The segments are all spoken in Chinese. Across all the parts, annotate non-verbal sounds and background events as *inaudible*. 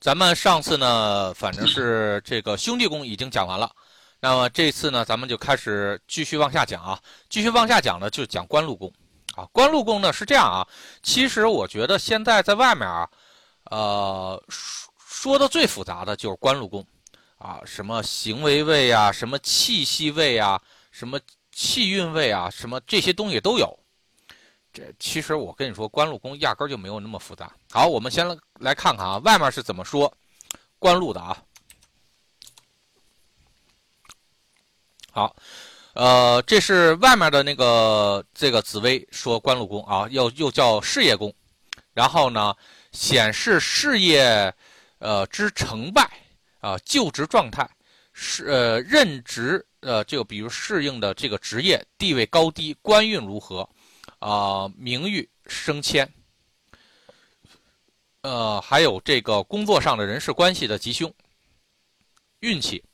咱们上次呢，反正是这个兄弟宫已经讲完了，那么这次呢，咱们就开始继续往下讲啊，继续往下讲呢，就讲官禄宫啊。官禄宫呢是这样啊，其实我觉得现在在外面啊，呃，说说的最复杂的就是官禄宫啊，什么行为位啊，什么气息位啊，什么气运位啊，什么这些东西都有。这其实我跟你说，官禄宫压根就没有那么复杂。好，我们先来看看啊，外面是怎么说官禄的啊？好，呃，这是外面的那个这个紫薇说官禄宫啊，又又叫事业宫，然后呢，显示事业呃之成败啊，就职状态是呃任职呃就比如适应的这个职业地位高低，官运如何。啊，名誉升迁，呃，还有这个工作上的人事关系的吉凶，运气，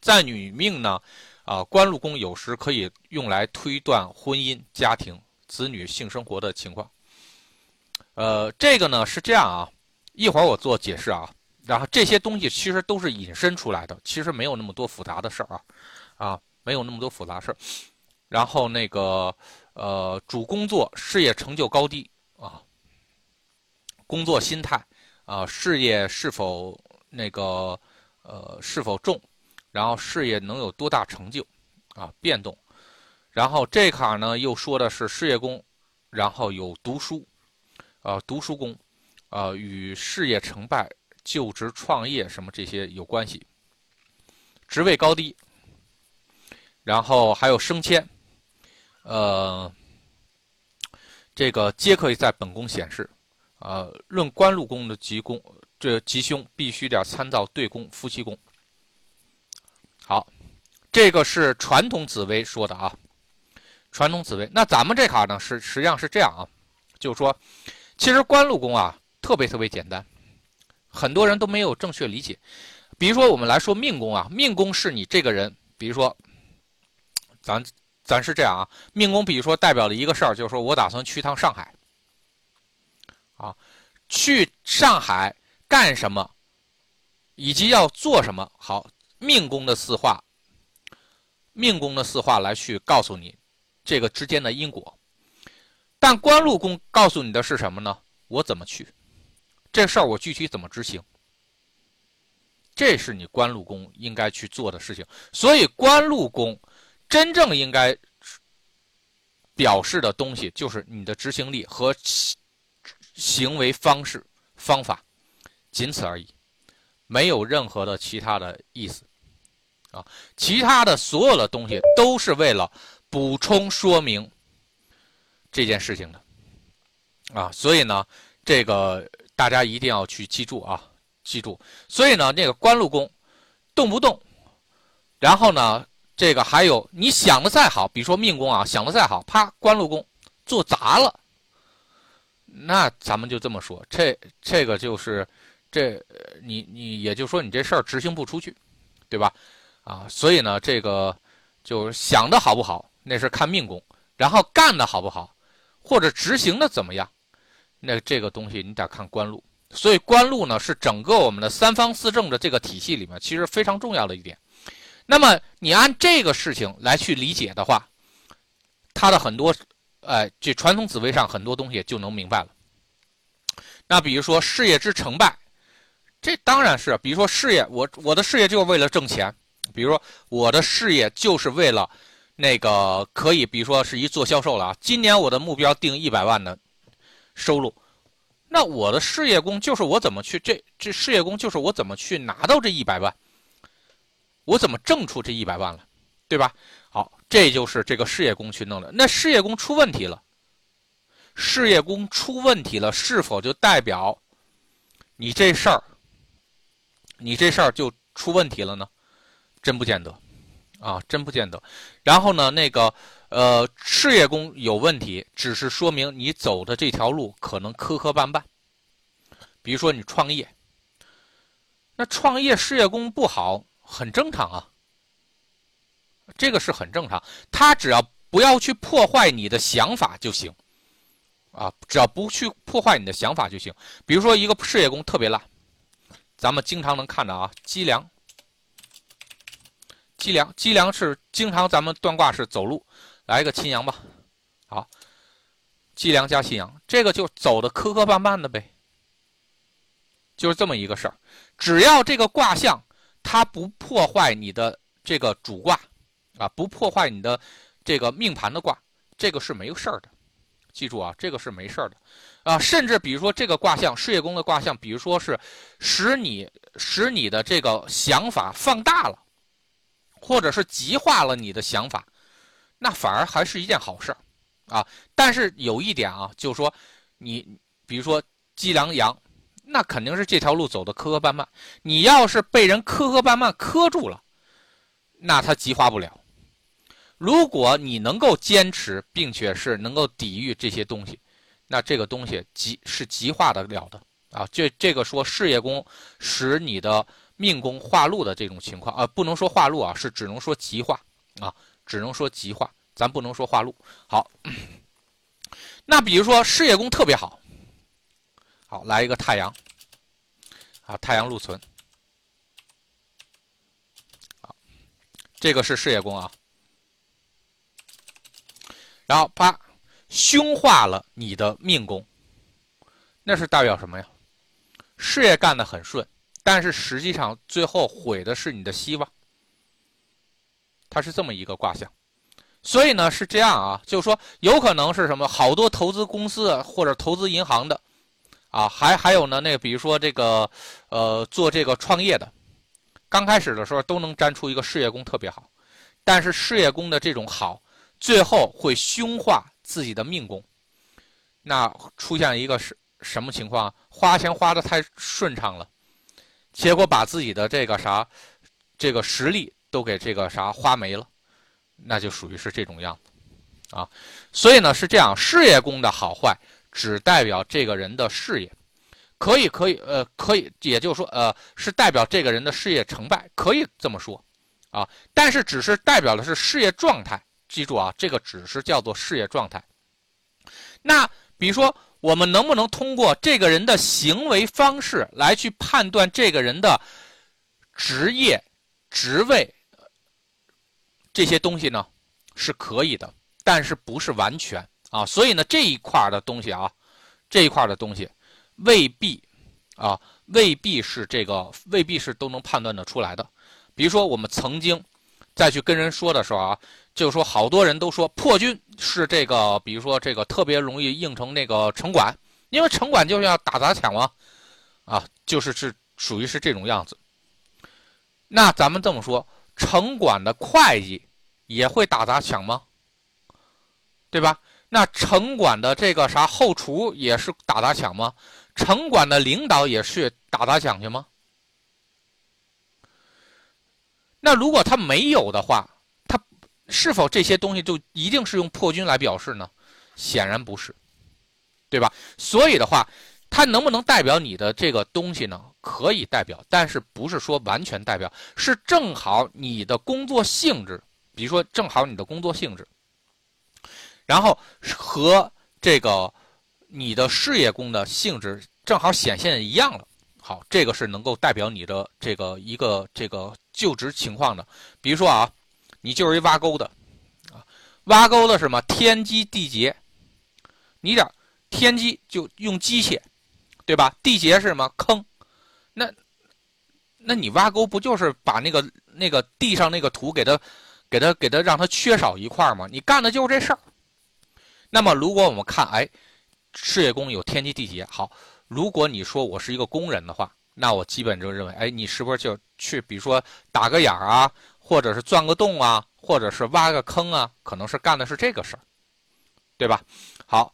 在女命呢，啊，官禄宫有时可以用来推断婚姻、家庭、子女性生活的情况。呃，这个呢是这样啊，一会儿我做解释啊，然后这些东西其实都是引申出来的，其实没有那么多复杂的事儿啊，啊，没有那么多复杂事儿，然后那个。呃，主工作事业成就高低啊，工作心态啊，事业是否那个呃是否重，然后事业能有多大成就啊变动，然后这卡呢又说的是事业宫，然后有读书啊读书宫啊与事业成败、就职创业什么这些有关系，职位高低，然后还有升迁。呃，这个皆可以在本宫显示。呃，论官禄宫的吉宫，这吉凶必须得参照对宫、夫妻宫。好，这个是传统紫薇说的啊。传统紫薇，那咱们这卡呢是实际上是这样啊，就是说，其实官禄宫啊特别特别简单，很多人都没有正确理解。比如说我们来说命宫啊，命宫是你这个人，比如说，咱。咱是这样啊，命宫比如说代表了一个事儿，就是说我打算去趟上海，啊，去上海干什么，以及要做什么。好，命宫的四化，命宫的四化来去告诉你这个之间的因果。但官禄宫告诉你的是什么呢？我怎么去，这事儿我具体怎么执行，这是你官禄宫应该去做的事情。所以官禄宫。真正应该表示的东西，就是你的执行力和行为方式、方法，仅此而已，没有任何的其他的意思啊！其他的所有的东西都是为了补充说明这件事情的啊！所以呢，这个大家一定要去记住啊，记住。所以呢，那个官禄宫动不动，然后呢？这个还有，你想的再好，比如说命宫啊，想的再好，啪，官禄宫做砸了，那咱们就这么说，这这个就是这你你也就说你这事儿执行不出去，对吧？啊，所以呢，这个就是想的好不好，那是看命宫，然后干的好不好，或者执行的怎么样，那这个东西你得看官禄。所以官禄呢，是整个我们的三方四正的这个体系里面，其实非常重要的一点。那么你按这个事情来去理解的话，它的很多，哎，这传统紫薇上很多东西就能明白了。那比如说事业之成败，这当然是，比如说事业，我我的事业就是为了挣钱，比如说我的事业就是为了那个可以，比如说是一做销售了啊，今年我的目标定一百万的收入，那我的事业宫就是我怎么去这这事业宫就是我怎么去拿到这一百万。我怎么挣出这一百万了，对吧？好，这就是这个事业工去弄的。那事业工出问题了，事业工出问题了，是否就代表你这事儿，你这事儿就出问题了呢？真不见得，啊，真不见得。然后呢，那个呃，事业工有问题，只是说明你走的这条路可能磕磕绊绊。比如说你创业，那创业事业工不好。很正常啊，这个是很正常。他只要不要去破坏你的想法就行，啊，只要不去破坏你的想法就行。比如说一个事业宫特别烂，咱们经常能看到啊，脊梁，脊梁，脊梁是经常咱们断卦是走路，来一个亲阳吧，好，脊梁加亲阳，这个就走的磕磕绊绊的呗，就是这么一个事儿。只要这个卦象它不破坏你的这个主卦啊，不破坏你的这个命盘的卦，这个是没事儿的。记住啊，这个是没事儿的。啊，甚至比如说这个卦象，事业宫的卦象，比如说是使你使你的这个想法放大了，或者是极化了你的想法，那反而还是一件好事儿啊。但是有一点啊，就是说你比如说脊梁阳，那肯定是这条路走的磕磕绊绊。你要是被人磕磕绊绊磕住了，那它极化不了。如果你能够坚持，并且是能够抵御这些东西。那这个东西极是极化的了的啊！这这个说事业宫使你的命宫化禄的这种情况啊，不能说化禄啊，是只能说极化啊，只能说极化，咱不能说化禄。好，那比如说事业宫特别好，好来一个太阳啊，太阳禄存，好，这个是事业宫啊，然后啪。凶化了你的命宫，那是代表什么呀？事业干得很顺，但是实际上最后毁的是你的希望。它是这么一个卦象，所以呢是这样啊，就是说有可能是什么？好多投资公司或者投资银行的，啊，还还有呢，那个比如说这个呃做这个创业的，刚开始的时候都能占出一个事业宫特别好，但是事业宫的这种好，最后会凶化。自己的命宫，那出现一个什什么情况？花钱花的太顺畅了，结果把自己的这个啥，这个实力都给这个啥花没了，那就属于是这种样子啊。所以呢是这样，事业宫的好坏只代表这个人的事业，可以可以呃可以，也就是说呃是代表这个人的事业成败，可以这么说啊。但是只是代表的是事业状态。记住啊，这个只是叫做事业状态。那比如说，我们能不能通过这个人的行为方式来去判断这个人的职业、职位这些东西呢？是可以的，但是不是完全啊。所以呢，这一块的东西啊，这一块的东西未必啊，未必是这个，未必是都能判断得出来的。比如说，我们曾经再去跟人说的时候啊。就是说，好多人都说破军是这个，比如说这个特别容易应成那个城管，因为城管就是要打砸抢嘛，啊，就是是属于是这种样子。那咱们这么说，城管的会计也会打砸抢吗？对吧？那城管的这个啥后厨也是打砸抢吗？城管的领导也是打砸抢去吗？那如果他没有的话？他是否这些东西就一定是用破军来表示呢？显然不是，对吧？所以的话，它能不能代表你的这个东西呢？可以代表，但是不是说完全代表，是正好你的工作性质，比如说正好你的工作性质，然后和这个你的事业宫的性质正好显现一样了。好，这个是能够代表你的这个一个这个就职情况的。比如说啊。你就是一挖沟的，啊，挖沟的什么天机地劫，你点天机就用机械，对吧？地劫是什么坑？那，那你挖沟不就是把那个那个地上那个土给它，给它给它让它缺少一块吗？你干的就是这事儿。那么如果我们看，哎，事业宫有天机地劫，好，如果你说我是一个工人的话，那我基本就认为，哎，你是不是就去，比如说打个眼儿啊？或者是钻个洞啊，或者是挖个坑啊，可能是干的是这个事儿，对吧？好，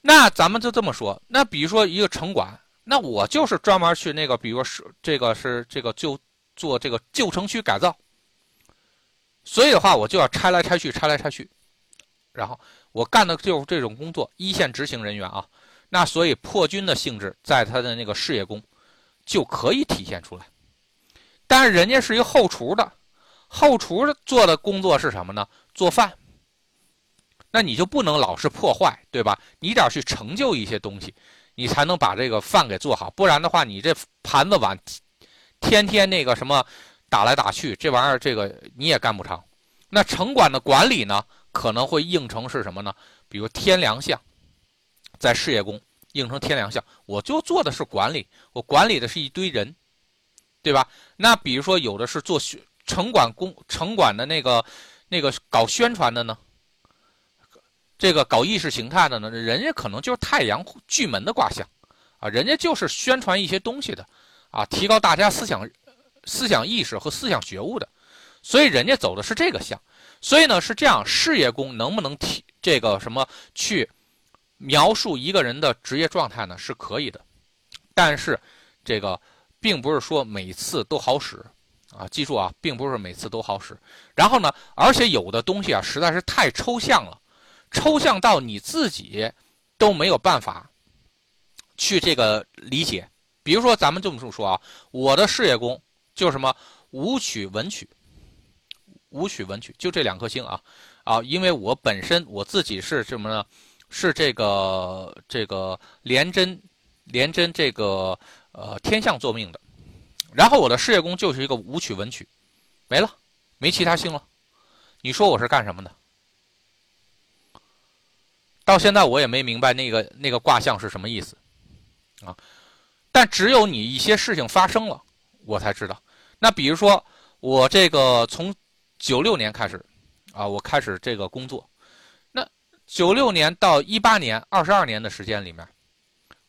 那咱们就这么说。那比如说一个城管，那我就是专门去那个，比如说是这个是这个就做这个旧城区改造，所以的话我就要拆来拆去，拆来拆去，然后我干的就是这种工作，一线执行人员啊。那所以破军的性质在他的那个事业宫就可以体现出来，但是人家是一个后厨的。后厨做的工作是什么呢？做饭。那你就不能老是破坏，对吧？你得去成就一些东西，你才能把这个饭给做好。不然的话，你这盘子碗天天那个什么打来打去，这玩意儿这个你也干不成。那城管的管理呢，可能会应成是什么呢？比如天良相，在事业宫应成天良相，我就做的是管理，我管理的是一堆人，对吧？那比如说有的是做城管工，城管的那个那个搞宣传的呢，这个搞意识形态的呢，人家可能就是太阳巨门的卦象啊，人家就是宣传一些东西的啊，提高大家思想思想意识和思想觉悟的。所以人家走的是这个相，所以呢是这样，事业宫能不能提这个什么去描述一个人的职业状态呢？是可以的，但是这个并不是说每次都好使啊！记住啊，并不是每次都好使。然后呢，而且有的东西啊实在是太抽象了，抽象到你自己都没有办法去这个理解。比如说咱们这么说啊，我的事业宫就是什么武曲文曲。武曲文曲就这两颗星啊，啊，因为我本身我自己是什么呢？是这个这个廉贞廉贞这个呃天象作命的，然后我的事业宫就是一个武曲文曲，没了，没其他星了。你说我是干什么的？到现在我也没明白那个那个卦象是什么意思啊。但只有你一些事情发生了，我才知道。那比如说我这个从。九六年开始，啊，我开始这个工作。那九六年到一八年，二十二年的时间里面，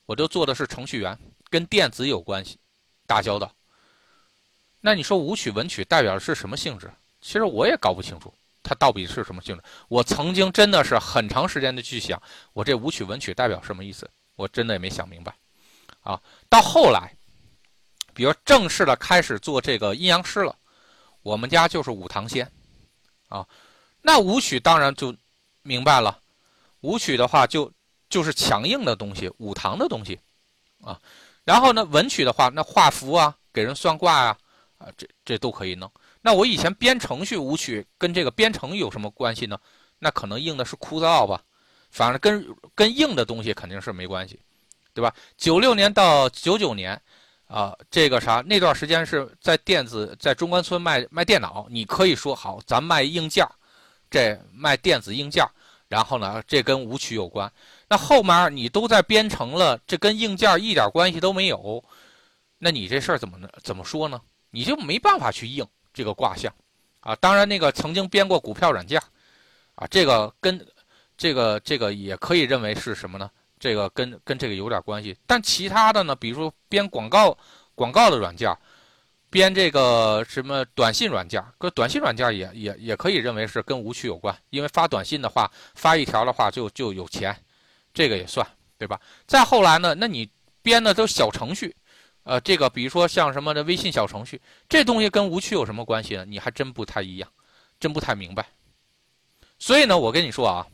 我就做的是程序员，跟电子有关系，打交道。那你说武曲文曲代表的是什么性质？其实我也搞不清楚，它到底是什么性质。我曾经真的是很长时间的去想，我这武曲文曲代表什么意思？我真的也没想明白。啊，到后来，比如正式的开始做这个阴阳师了。我们家就是五堂仙，啊，那武曲当然就明白了，武曲的话就就是强硬的东西，五堂的东西，啊，然后呢文曲的话，那画符啊，给人算卦啊，啊，这这都可以弄。那我以前编程序，武曲跟这个编程有什么关系呢？那可能硬的是枯燥吧，反正跟跟硬的东西肯定是没关系，对吧？九六年到九九年。啊，这个啥？那段时间是在电子，在中关村卖卖电脑。你可以说好，咱卖硬件，这卖电子硬件。然后呢，这跟舞曲有关。那后面你都在编程了，这跟硬件一点关系都没有。那你这事儿怎么怎么说呢？你就没办法去应这个卦象啊。当然，那个曾经编过股票软件啊，这个跟这个这个也可以认为是什么呢？这个跟跟这个有点关系，但其他的呢，比如说编广告广告的软件，编这个什么短信软件，跟短信软件也也也可以认为是跟无趣有关，因为发短信的话，发一条的话就就有钱，这个也算对吧？再后来呢，那你编的都小程序，呃，这个比如说像什么的微信小程序，这东西跟无趣有什么关系呢？你还真不太一样，真不太明白。所以呢，我跟你说啊，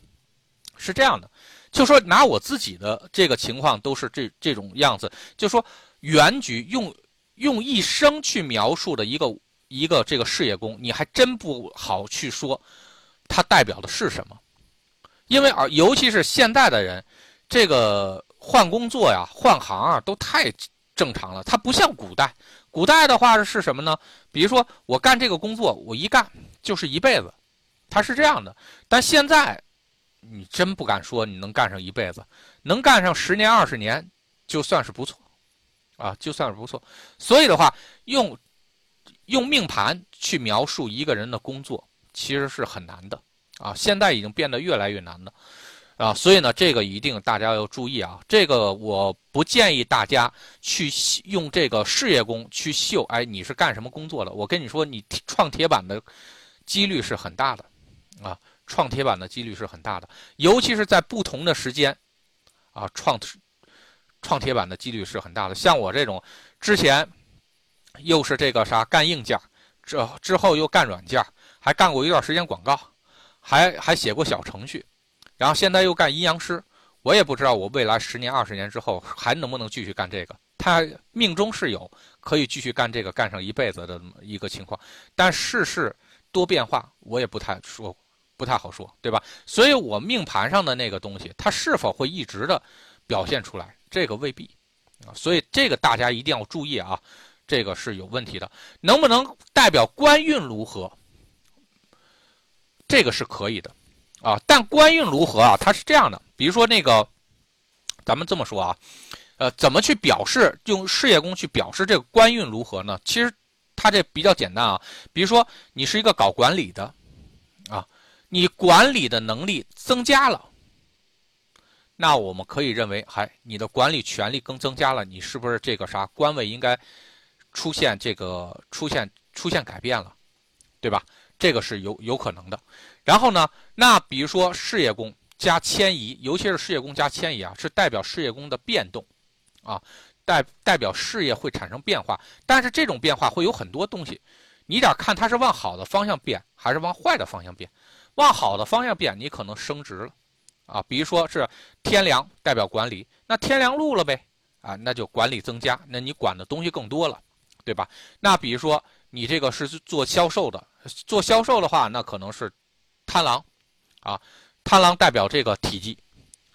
是这样的。就说拿我自己的这个情况都是这这种样子，就说原局用用一生去描述的一个一个这个事业宫，你还真不好去说它代表的是什么，因为啊，尤其是现代的人，这个换工作呀、换行啊都太正常了，它不像古代，古代的话是什么呢？比如说我干这个工作，我一干就是一辈子，它是这样的，但现在。你真不敢说你能干上一辈子，能干上十年二十年，就算是不错，啊，就算是不错。所以的话，用用命盘去描述一个人的工作，其实是很难的，啊，现在已经变得越来越难了，啊，所以呢，这个一定大家要注意啊，这个我不建议大家去用这个事业宫去秀，哎，你是干什么工作的？我跟你说，你创铁板的几率是很大的，啊。创铁板的几率是很大的，尤其是在不同的时间，啊，创创铁板的几率是很大的。像我这种，之前又是这个啥干硬件，这之后又干软件，还干过一段时间广告，还还写过小程序，然后现在又干阴阳师。我也不知道我未来十年、二十年之后还能不能继续干这个。他命中是有可以继续干这个、干上一辈子的一个情况，但世事多变化，我也不太说。不太好说，对吧？所以我命盘上的那个东西，它是否会一直的表现出来，这个未必啊。所以这个大家一定要注意啊。这个是有问题的。能不能代表官运如何？这个是可以的，啊，但官运如何啊？它是这样的，比如说那个，咱们这么说啊，呃，怎么去表示用事业宫去表示这个官运如何呢？其实它这比较简单啊，比如说你是一个搞管理的，啊，你管理的能力增加了。那我们可以认为，还你的管理权力更增加了，你是不是这个啥官位应该出现这个出现出现改变了，对吧？这个是有有可能的。然后呢，那比如说事业宫加迁移，尤其是事业宫加迁移啊，是代表事业宫的变动，啊，代代表事业会产生变化。但是这种变化会有很多东西，你得看它是往好的方向变，还是往坏的方向变。往好的方向变，你可能升职了。啊，比如说是天梁代表管理，那天梁禄了呗，啊，那就管理增加，那你管的东西更多了，对吧？那比如说你这个是做销售的，做销售的话，那可能是贪狼，啊，贪狼代表这个体积，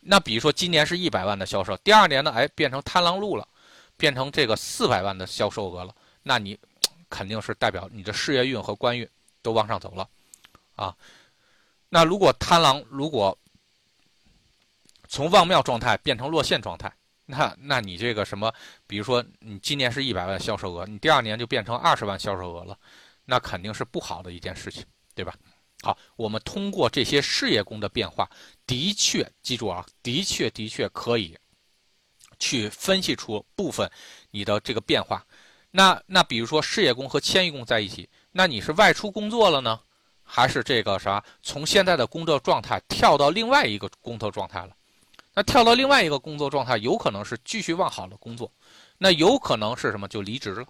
那比如说今年是一百万的销售，第二年呢，哎，变成贪狼禄了，变成这个四百万的销售额了，那你 *tsk* 肯定是代表你的事业运和官运都往上走了，啊，那如果贪狼如果从旺庙状态变成落陷状态，那那你这个什么，比如说你今年是一百万销售额，你第二年就变成二十万销售额了，那肯定是不好的一件事情，对吧？好，我们通过这些事业宫的变化，的确记住啊，的确的确可以去分析出部分你的这个变化。那那比如说事业宫和迁移宫在一起，那你是外出工作了呢，还是这个啥从现在的工作状态跳到另外一个工作状态了？那跳到另外一个工作状态，有可能是继续往好的工作，那有可能是什么？就离职了，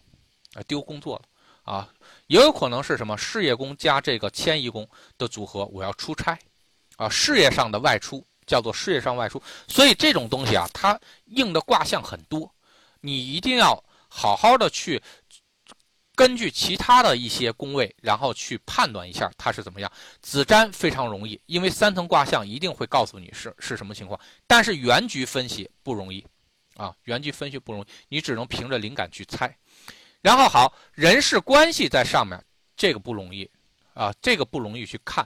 啊，丢工作了，啊，也有可能是什么？事业工加这个迁移工的组合，我要出差，啊，事业上的外出叫做事业上外出。所以这种东西啊，它应的卦象很多，你一定要好好的去。根据其他的一些宫位，然后去判断一下它是怎么样。子瞻非常容易，因为三层卦象一定会告诉你是是什么情况。但是原局分析不容易，啊，原局分析不容易，你只能凭着灵感去猜。然后好，人事关系在上面，这个不容易，啊，这个不容易去看。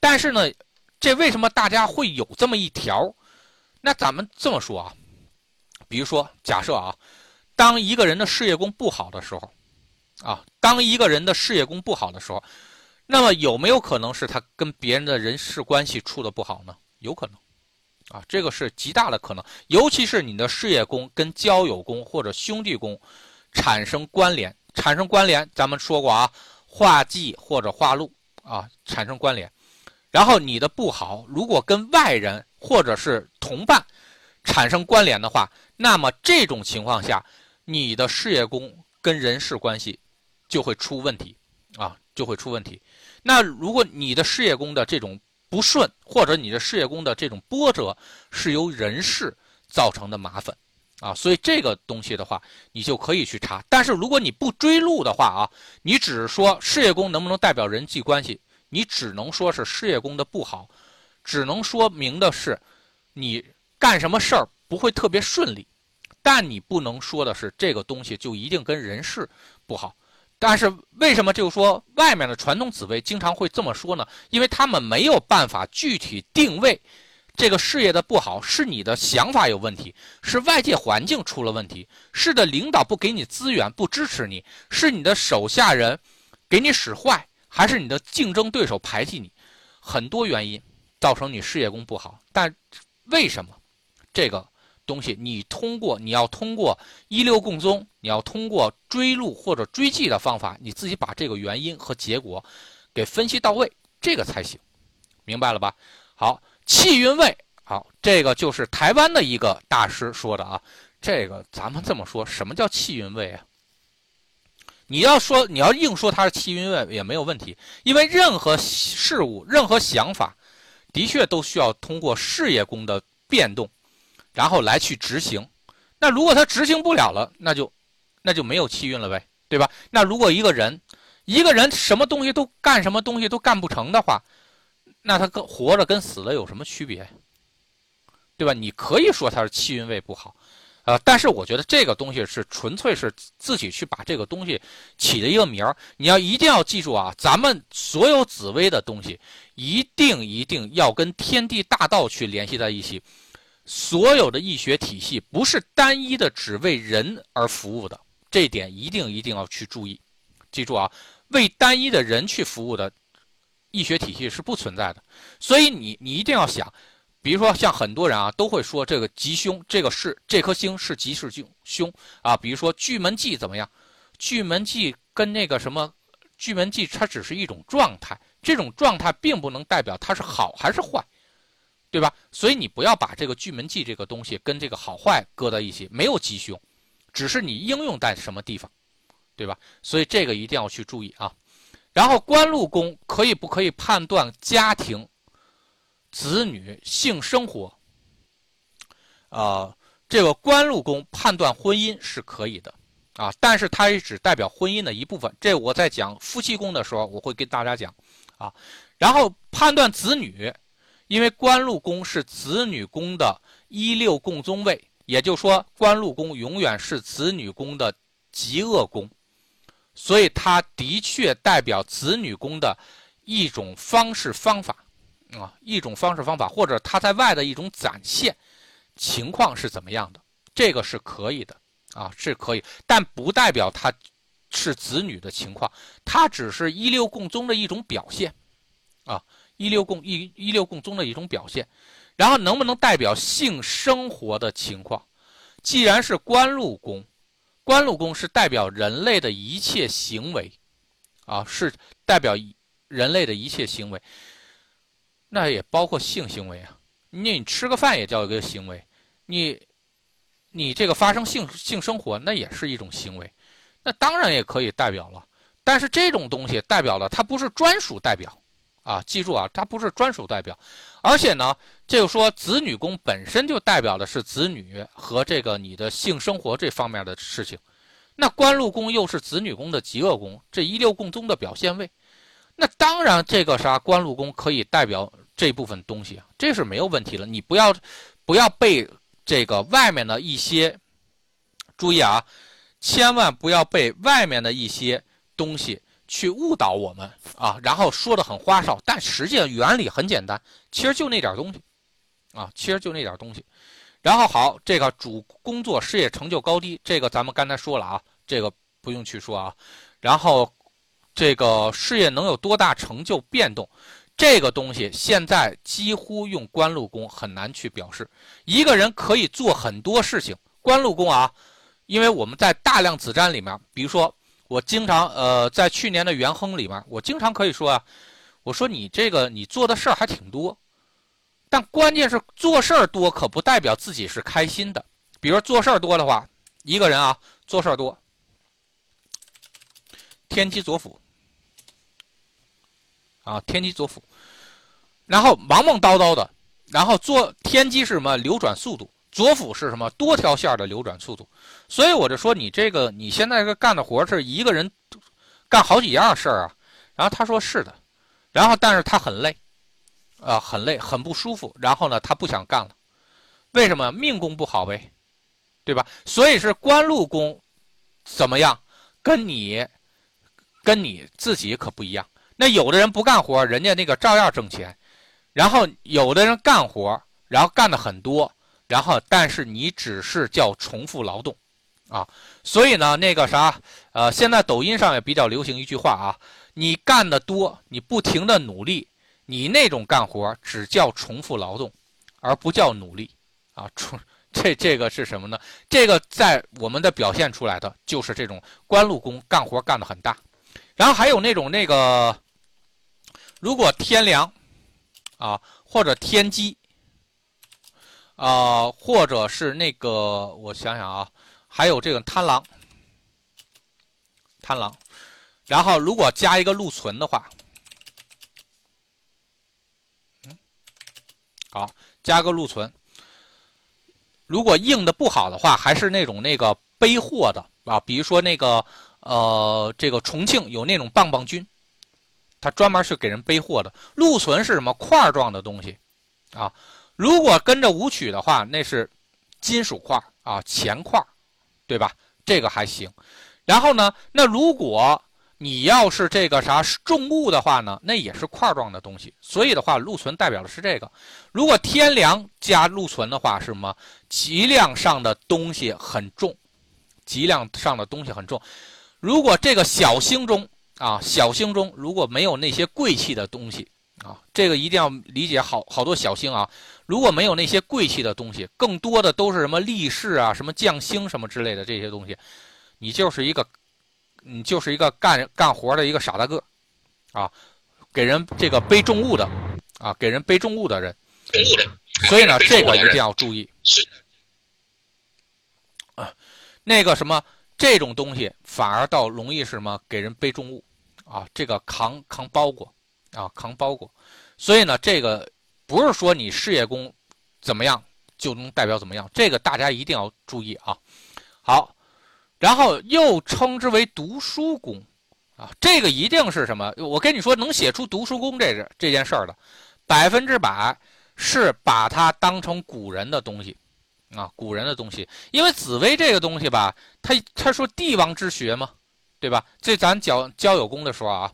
但是呢，这为什么大家会有这么一条？那咱们这么说啊，比如说假设啊，当一个人的事业宫不好的时候。啊，当一个人的事业宫不好的时候，那么有没有可能是他跟别人的人事关系处的不好呢？有可能，啊，这个是极大的可能。尤其是你的事业宫跟交友宫或者兄弟宫产生关联，产生关联，咱们说过啊，化忌或者化禄啊，产生关联。然后你的不好，如果跟外人或者是同伴产生关联的话，那么这种情况下，你的事业宫跟人事关系。就会出问题，啊，就会出问题。那如果你的事业宫的这种不顺，或者你的事业宫的这种波折，是由人事造成的麻烦，啊，所以这个东西的话，你就可以去查。但是如果你不追路的话啊，你只是说事业宫能不能代表人际关系，你只能说是事业宫的不好，只能说明的是你干什么事儿不会特别顺利，但你不能说的是这个东西就一定跟人事不好。但是为什么就说外面的传统紫薇经常会这么说呢？因为他们没有办法具体定位这个事业的不好，是你的想法有问题，是外界环境出了问题，是的领导不给你资源不支持你，是你的手下人给你使坏，还是你的竞争对手排挤你？很多原因造成你事业工不好。但为什么这个？东西，你通过你要通过一六共宗，你要通过追路或者追迹的方法，你自己把这个原因和结果给分析到位，这个才行，明白了吧？好，气运位，好，这个就是台湾的一个大师说的啊。这个咱们这么说，什么叫气运位啊？你要说你要硬说它是气运位也没有问题，因为任何事物、任何想法，的确都需要通过事业宫的变动。然后来去执行，那如果他执行不了了，那就那就没有气运了呗，对吧？那如果一个人一个人什么东西都干，什么东西都干不成的话，那他跟活着跟死了有什么区别？对吧？你可以说他是气运位不好，呃，但是我觉得这个东西是纯粹是自己去把这个东西起的一个名儿。你要一定要记住啊，咱们所有紫薇的东西，一定一定要跟天地大道去联系在一起。所有的易学体系不是单一的只为人而服务的，这点一定一定要去注意。记住啊，为单一的人去服务的易学体系是不存在的。所以你你一定要想。比如说，像很多人啊，都会说这个吉凶，这个是这颗星是吉是凶凶啊。比如说巨门忌怎么样？巨门忌跟那个什么，巨门忌它只是一种状态，这种状态并不能代表它是好还是坏，对吧？所以你不要把这个巨门忌这个东西跟这个好坏搁在一起，没有吉凶，只是你应用在什么地方，对吧？所以这个一定要去注意啊。然后官禄宫可以不可以判断家庭？子女性生活，啊，这个官禄宫判断婚姻是可以的，啊，但是它也只代表婚姻的一部分。这我在讲夫妻宫的时候，我会跟大家讲，啊，然后判断子女，因为官禄宫是子女宫的一六共宗位，也就是说，官禄宫永远是子女宫的极恶宫，所以它的确代表子女宫的一种方式方法。啊，一种方式方法，或者它在外的一种展现情况是怎么样的？这个是可以的啊，是可以，但不代表它是子女的情况，它只是一六共宗的一种表现啊，一六共一一六共宗的一种表现。然后能不能代表性生活的情况？既然是官禄宫，官禄宫是代表人类的一切行为啊，是代表人类的一切行为。那也包括性行为啊，你你吃个饭也叫一个行为，你，你这个发生性性生活那也是一种行为，那当然也可以代表了，但是这种东西代表了它不是专属代表，啊，记住啊，它不是专属代表，而且呢，这个说子女宫本身就代表的是子女和这个你的性生活这方面的事情，那官禄宫又是子女宫的极恶宫，这一六共宗的表现位，那当然这个啥官禄宫可以代表。这部分东西，这是没有问题了。你不要，不要被这个外面的一些，注意啊，千万不要被外面的一些东西去误导我们啊。然后说的很花哨，但实际上原理很简单，其实就那点东西啊，其实就那点东西。然后好，这个主工作事业成就高低，这个咱们刚才说了啊，这个不用去说啊。然后这个事业能有多大成就变动？这个东西现在几乎用官禄宫很难去表示，一个人可以做很多事情。官禄宫啊，因为我们在大量子占里面，比如说我经常呃，在去年的元亨里面，我经常可以说啊，我说你这个你做的事儿还挺多，但关键是做事儿多可不代表自己是开心的。比如做事儿多的话，一个人啊做事儿多，天机左辅。啊，天机左辅，然后忙忙叨叨的，然后做天机是什么？流转速度，左辅是什么？多条线的流转速度。所以我就说你这个你现在个干的活是一个人干好几样事儿啊。然后他说是的，然后但是他很累，啊，很累，很不舒服。然后呢，他不想干了，为什么？命宫不好呗，对吧？所以是官禄宫怎么样？跟你跟你自己可不一样。那有的人不干活，人家那个照样挣钱，然后有的人干活，然后干的很多，然后但是你只是叫重复劳动，啊，所以呢，那个啥，呃，现在抖音上也比较流行一句话啊，你干的多，你不停的努力，你那种干活只叫重复劳动，而不叫努力，啊，重 *laughs* 这这个是什么呢？这个在我们的表现出来的就是这种官禄宫干活干的很大，然后还有那种那个。如果天梁，啊，或者天机，啊，或者是那个，我想想啊，还有这个贪狼，贪狼，然后如果加一个禄存的话，嗯，好，加个禄存。如果硬的不好的话，还是那种那个背货的啊，比如说那个呃，这个重庆有那种棒棒军。他专门是给人背货的。禄存是什么块状的东西，啊，如果跟着舞曲的话，那是金属块啊钱块，对吧？这个还行。然后呢，那如果你要是这个啥重物的话呢，那也是块状的东西。所以的话，禄存代表的是这个。如果天梁加禄存的话，是什么？脊梁上的东西很重，脊梁上的东西很重。如果这个小星中啊，小星中如果没有那些贵气的东西啊，这个一定要理解好好多小星啊。如果没有那些贵气的东西，更多的都是什么力士啊、什么将星什么之类的这些东西，你就是一个。你就是一个干干活的一个傻大个，啊，给人这个背重物的，啊，给人背重物的人，所以呢，这个一定要注意。啊，那个什么，这种东西反而倒容易是什么？给人背重物，啊，这个扛扛包裹，啊，扛包裹。所以呢，这个不是说你事业宫怎么样就能代表怎么样，这个大家一定要注意啊。好。然后又称之为读书宫，啊，这个一定是什么？我跟你说，能写出读书宫这个这件事儿的，百分之百是把它当成古人的东西，啊，古人的东西。因为紫薇这个东西吧，他他说帝王之学嘛，对吧？这咱教交友宫的时候啊，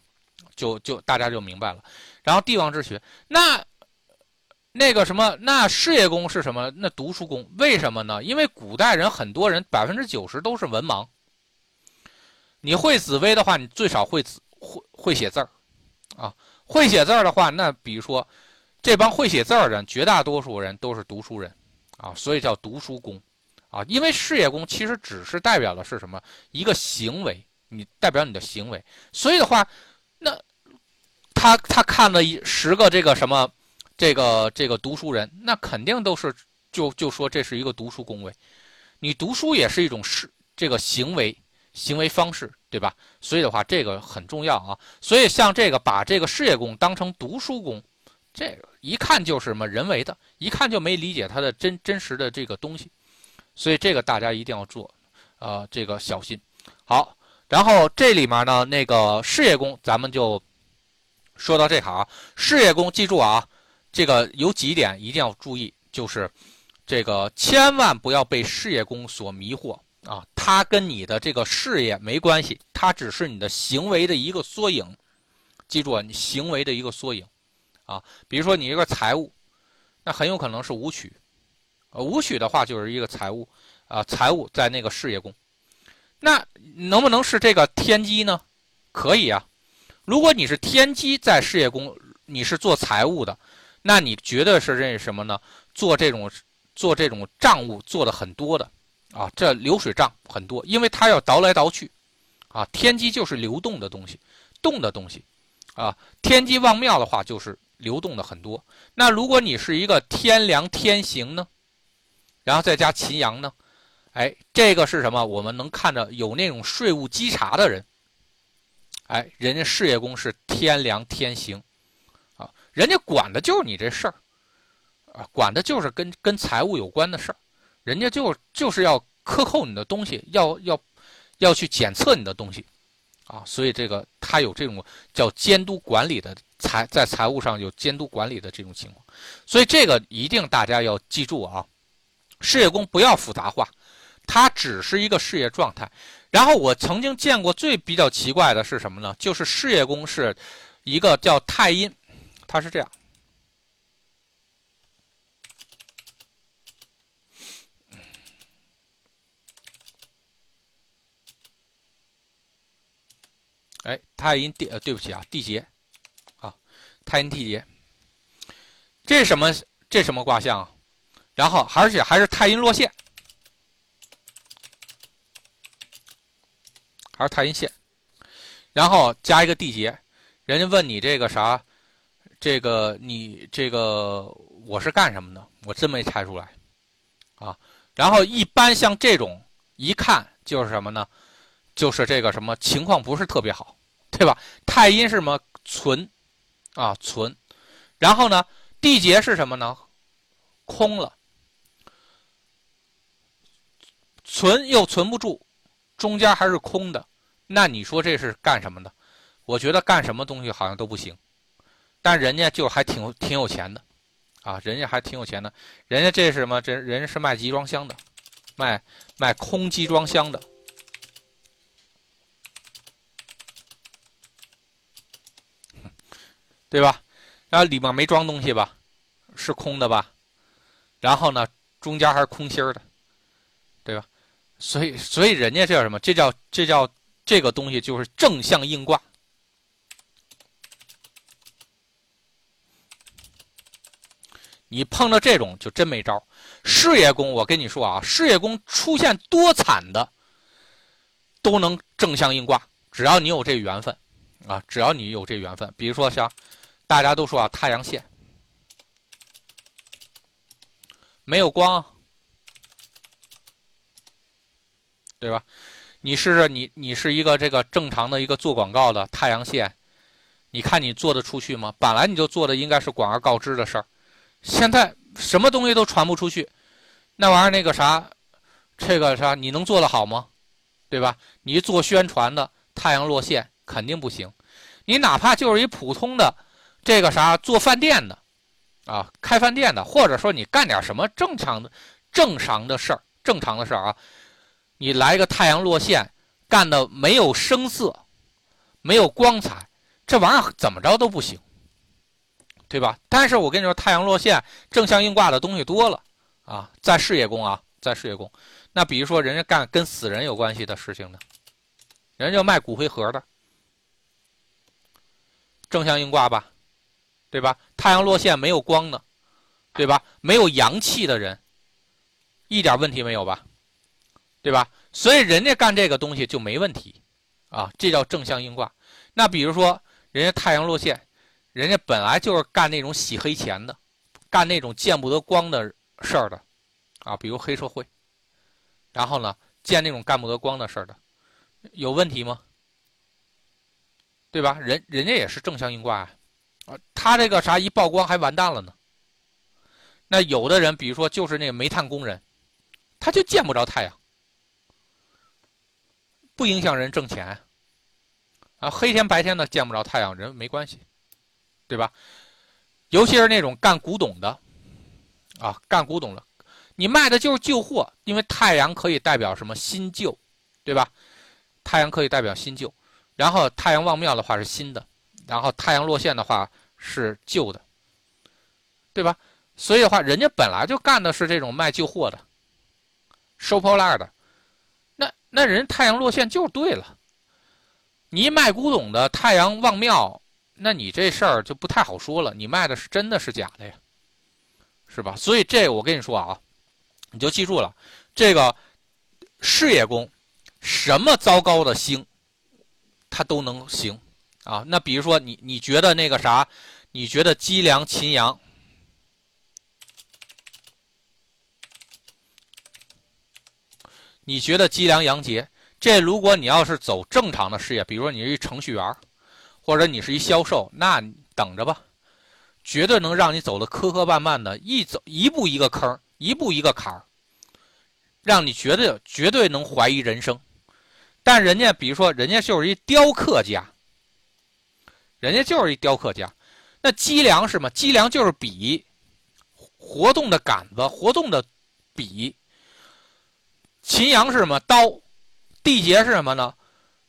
就就大家就明白了。然后帝王之学，那。那个什么，那事业宫是什么？那读书宫为什么呢？因为古代人很多人百分之九十都是文盲。你会紫薇的话，你最少会字会会写字儿，啊，会写字儿的话，那比如说这帮会写字儿的人，绝大多数人都是读书人，啊，所以叫读书宫，啊，因为事业宫其实只是代表的是什么？一个行为，你代表你的行为，所以的话，那他他看了一十个这个什么？这个这个读书人，那肯定都是就就说这是一个读书工位，你读书也是一种是这个行为行为方式，对吧？所以的话，这个很重要啊。所以像这个把这个事业工当成读书工，这个一看就是什么人为的，一看就没理解它的真真实的这个东西，所以这个大家一定要做，呃，这个小心。好，然后这里面呢，那个事业工咱们就说到这行啊，事业工记住啊。这个有几点一定要注意，就是这个千万不要被事业宫所迷惑啊！它跟你的这个事业没关系，它只是你的行为的一个缩影。记住啊，你行为的一个缩影啊。比如说你一个财务，那很有可能是武曲，呃，武曲的话就是一个财务啊，财务在那个事业宫，那能不能是这个天机呢？可以啊。如果你是天机在事业宫，你是做财务的。那你绝对是认识什么呢？做这种做这种账务做的很多的啊，这流水账很多，因为它要倒来倒去，啊，天机就是流动的东西，动的东西，啊，天机旺庙的话就是流动的很多。那如果你是一个天梁天行呢，然后再加秦阳呢，哎，这个是什么？我们能看着有那种税务稽查的人，哎，人家事业宫是天梁天行。人家管的就是你这事儿，啊，管的就是跟跟财务有关的事儿，人家就就是要克扣你的东西，要要要去检测你的东西，啊，所以这个他有这种叫监督管理的财，在财务上有监督管理的这种情况，所以这个一定大家要记住啊，事业工不要复杂化，它只是一个事业状态。然后我曾经见过最比较奇怪的是什么呢？就是事业工是一个叫太阴。它是这样，哎，太阴地呃，对不起啊，地劫啊，太阴地劫，这是什么？这什么卦象啊？然后，而且还是太阴落线，还是太阴线，然后加一个地劫，人家问你这个啥？这个你这个我是干什么的？我真没猜出来，啊，然后一般像这种一看就是什么呢？就是这个什么情况不是特别好，对吧？太阴是什么存，啊存，然后呢地劫是什么呢？空了，存又存不住，中间还是空的，那你说这是干什么的？我觉得干什么东西好像都不行。但人家就还挺挺有钱的，啊，人家还挺有钱的，人家这是什么？这人是卖集装箱的，卖卖空集装箱的，对吧？然后里面没装东西吧，是空的吧？然后呢，中间还是空心儿的，对吧？所以，所以人家这叫什么？这叫这叫这个东西就是正向硬挂。你碰到这种就真没招。事业宫，我跟你说啊，事业宫出现多惨的，都能正向硬挂，只要你有这缘分啊，只要你有这缘分。比如说像大家都说啊，太阳线没有光，对吧？你试试，你你是一个这个正常的一个做广告的太阳线，你看你做得出去吗？本来你就做的应该是广而告之的事儿。现在什么东西都传不出去，那玩意儿那个啥，这个啥你能做得好吗？对吧？你做宣传的太阳落线肯定不行。你哪怕就是一普通的这个啥做饭店的啊，开饭店的，或者说你干点什么正常的、正常的事儿、正常的事儿啊，你来个太阳落线，干的没有声色，没有光彩，这玩意儿怎么着都不行。对吧？但是我跟你说，太阳落线正向硬挂的东西多了啊，在事业宫啊，在事业宫。那比如说，人家干跟死人有关系的事情呢，人家卖骨灰盒的，正向硬挂吧，对吧？太阳落线没有光的，对吧？没有阳气的人，一点问题没有吧？对吧？所以人家干这个东西就没问题啊，这叫正向硬挂。那比如说，人家太阳落线。人家本来就是干那种洗黑钱的，干那种见不得光的事儿的，啊，比如黑社会。然后呢，见那种干不得光的事儿的，有问题吗？对吧？人人家也是正相应挂啊，啊，他这个啥一曝光还完蛋了呢。那有的人，比如说就是那个煤炭工人，他就见不着太阳，不影响人挣钱啊，黑天白天的见不着太阳，人没关系。对吧？尤其是那种干古董的，啊，干古董的，你卖的就是旧货，因为太阳可以代表什么新旧，对吧？太阳可以代表新旧，然后太阳望庙的话是新的，然后太阳落线的话是旧的，对吧？所以的话，人家本来就干的是这种卖旧货的，收破烂的，那那人太阳落线就对了。你卖古董的，太阳望庙。那你这事儿就不太好说了，你卖的是真的是假的呀，是吧？所以这我跟你说啊，你就记住了，这个事业宫什么糟糕的星，它都能行啊。那比如说你你觉得那个啥，你觉得积粮秦阳，你觉得积粮阳劫，这如果你要是走正常的事业，比如说你是一程序员。或者你是一销售，那等着吧，绝对能让你走的磕磕绊绊的，一走一步一个坑，一步一个坎儿，让你绝对绝对能怀疑人生。但人家比如说，人家就是一雕刻家，人家就是一雕刻家。那脊梁是什么？脊梁就是笔，活动的杆子，活动的笔。秦阳是什么？刀。地结是什么呢？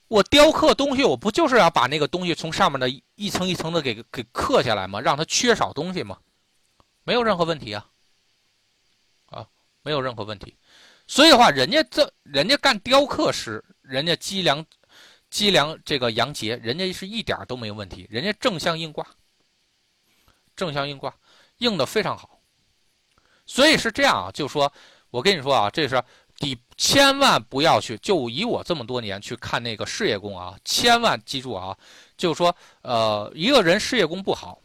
我雕刻东西，我不就是要把那个东西从上面的一层一层的给给刻下来吗？让它缺少东西吗？没有任何问题啊，啊，没有任何问题。所以的话，人家这人家干雕刻师，人家积梁积梁这个阳劫，人家是一点都没有问题。人家正向硬挂，正向硬挂，硬的非常好。所以是这样啊，就说我跟你说啊，这是。你千万不要去，就以我这么多年去看那个事业宫啊，千万记住啊，就是说，呃，一个人事业宫不好，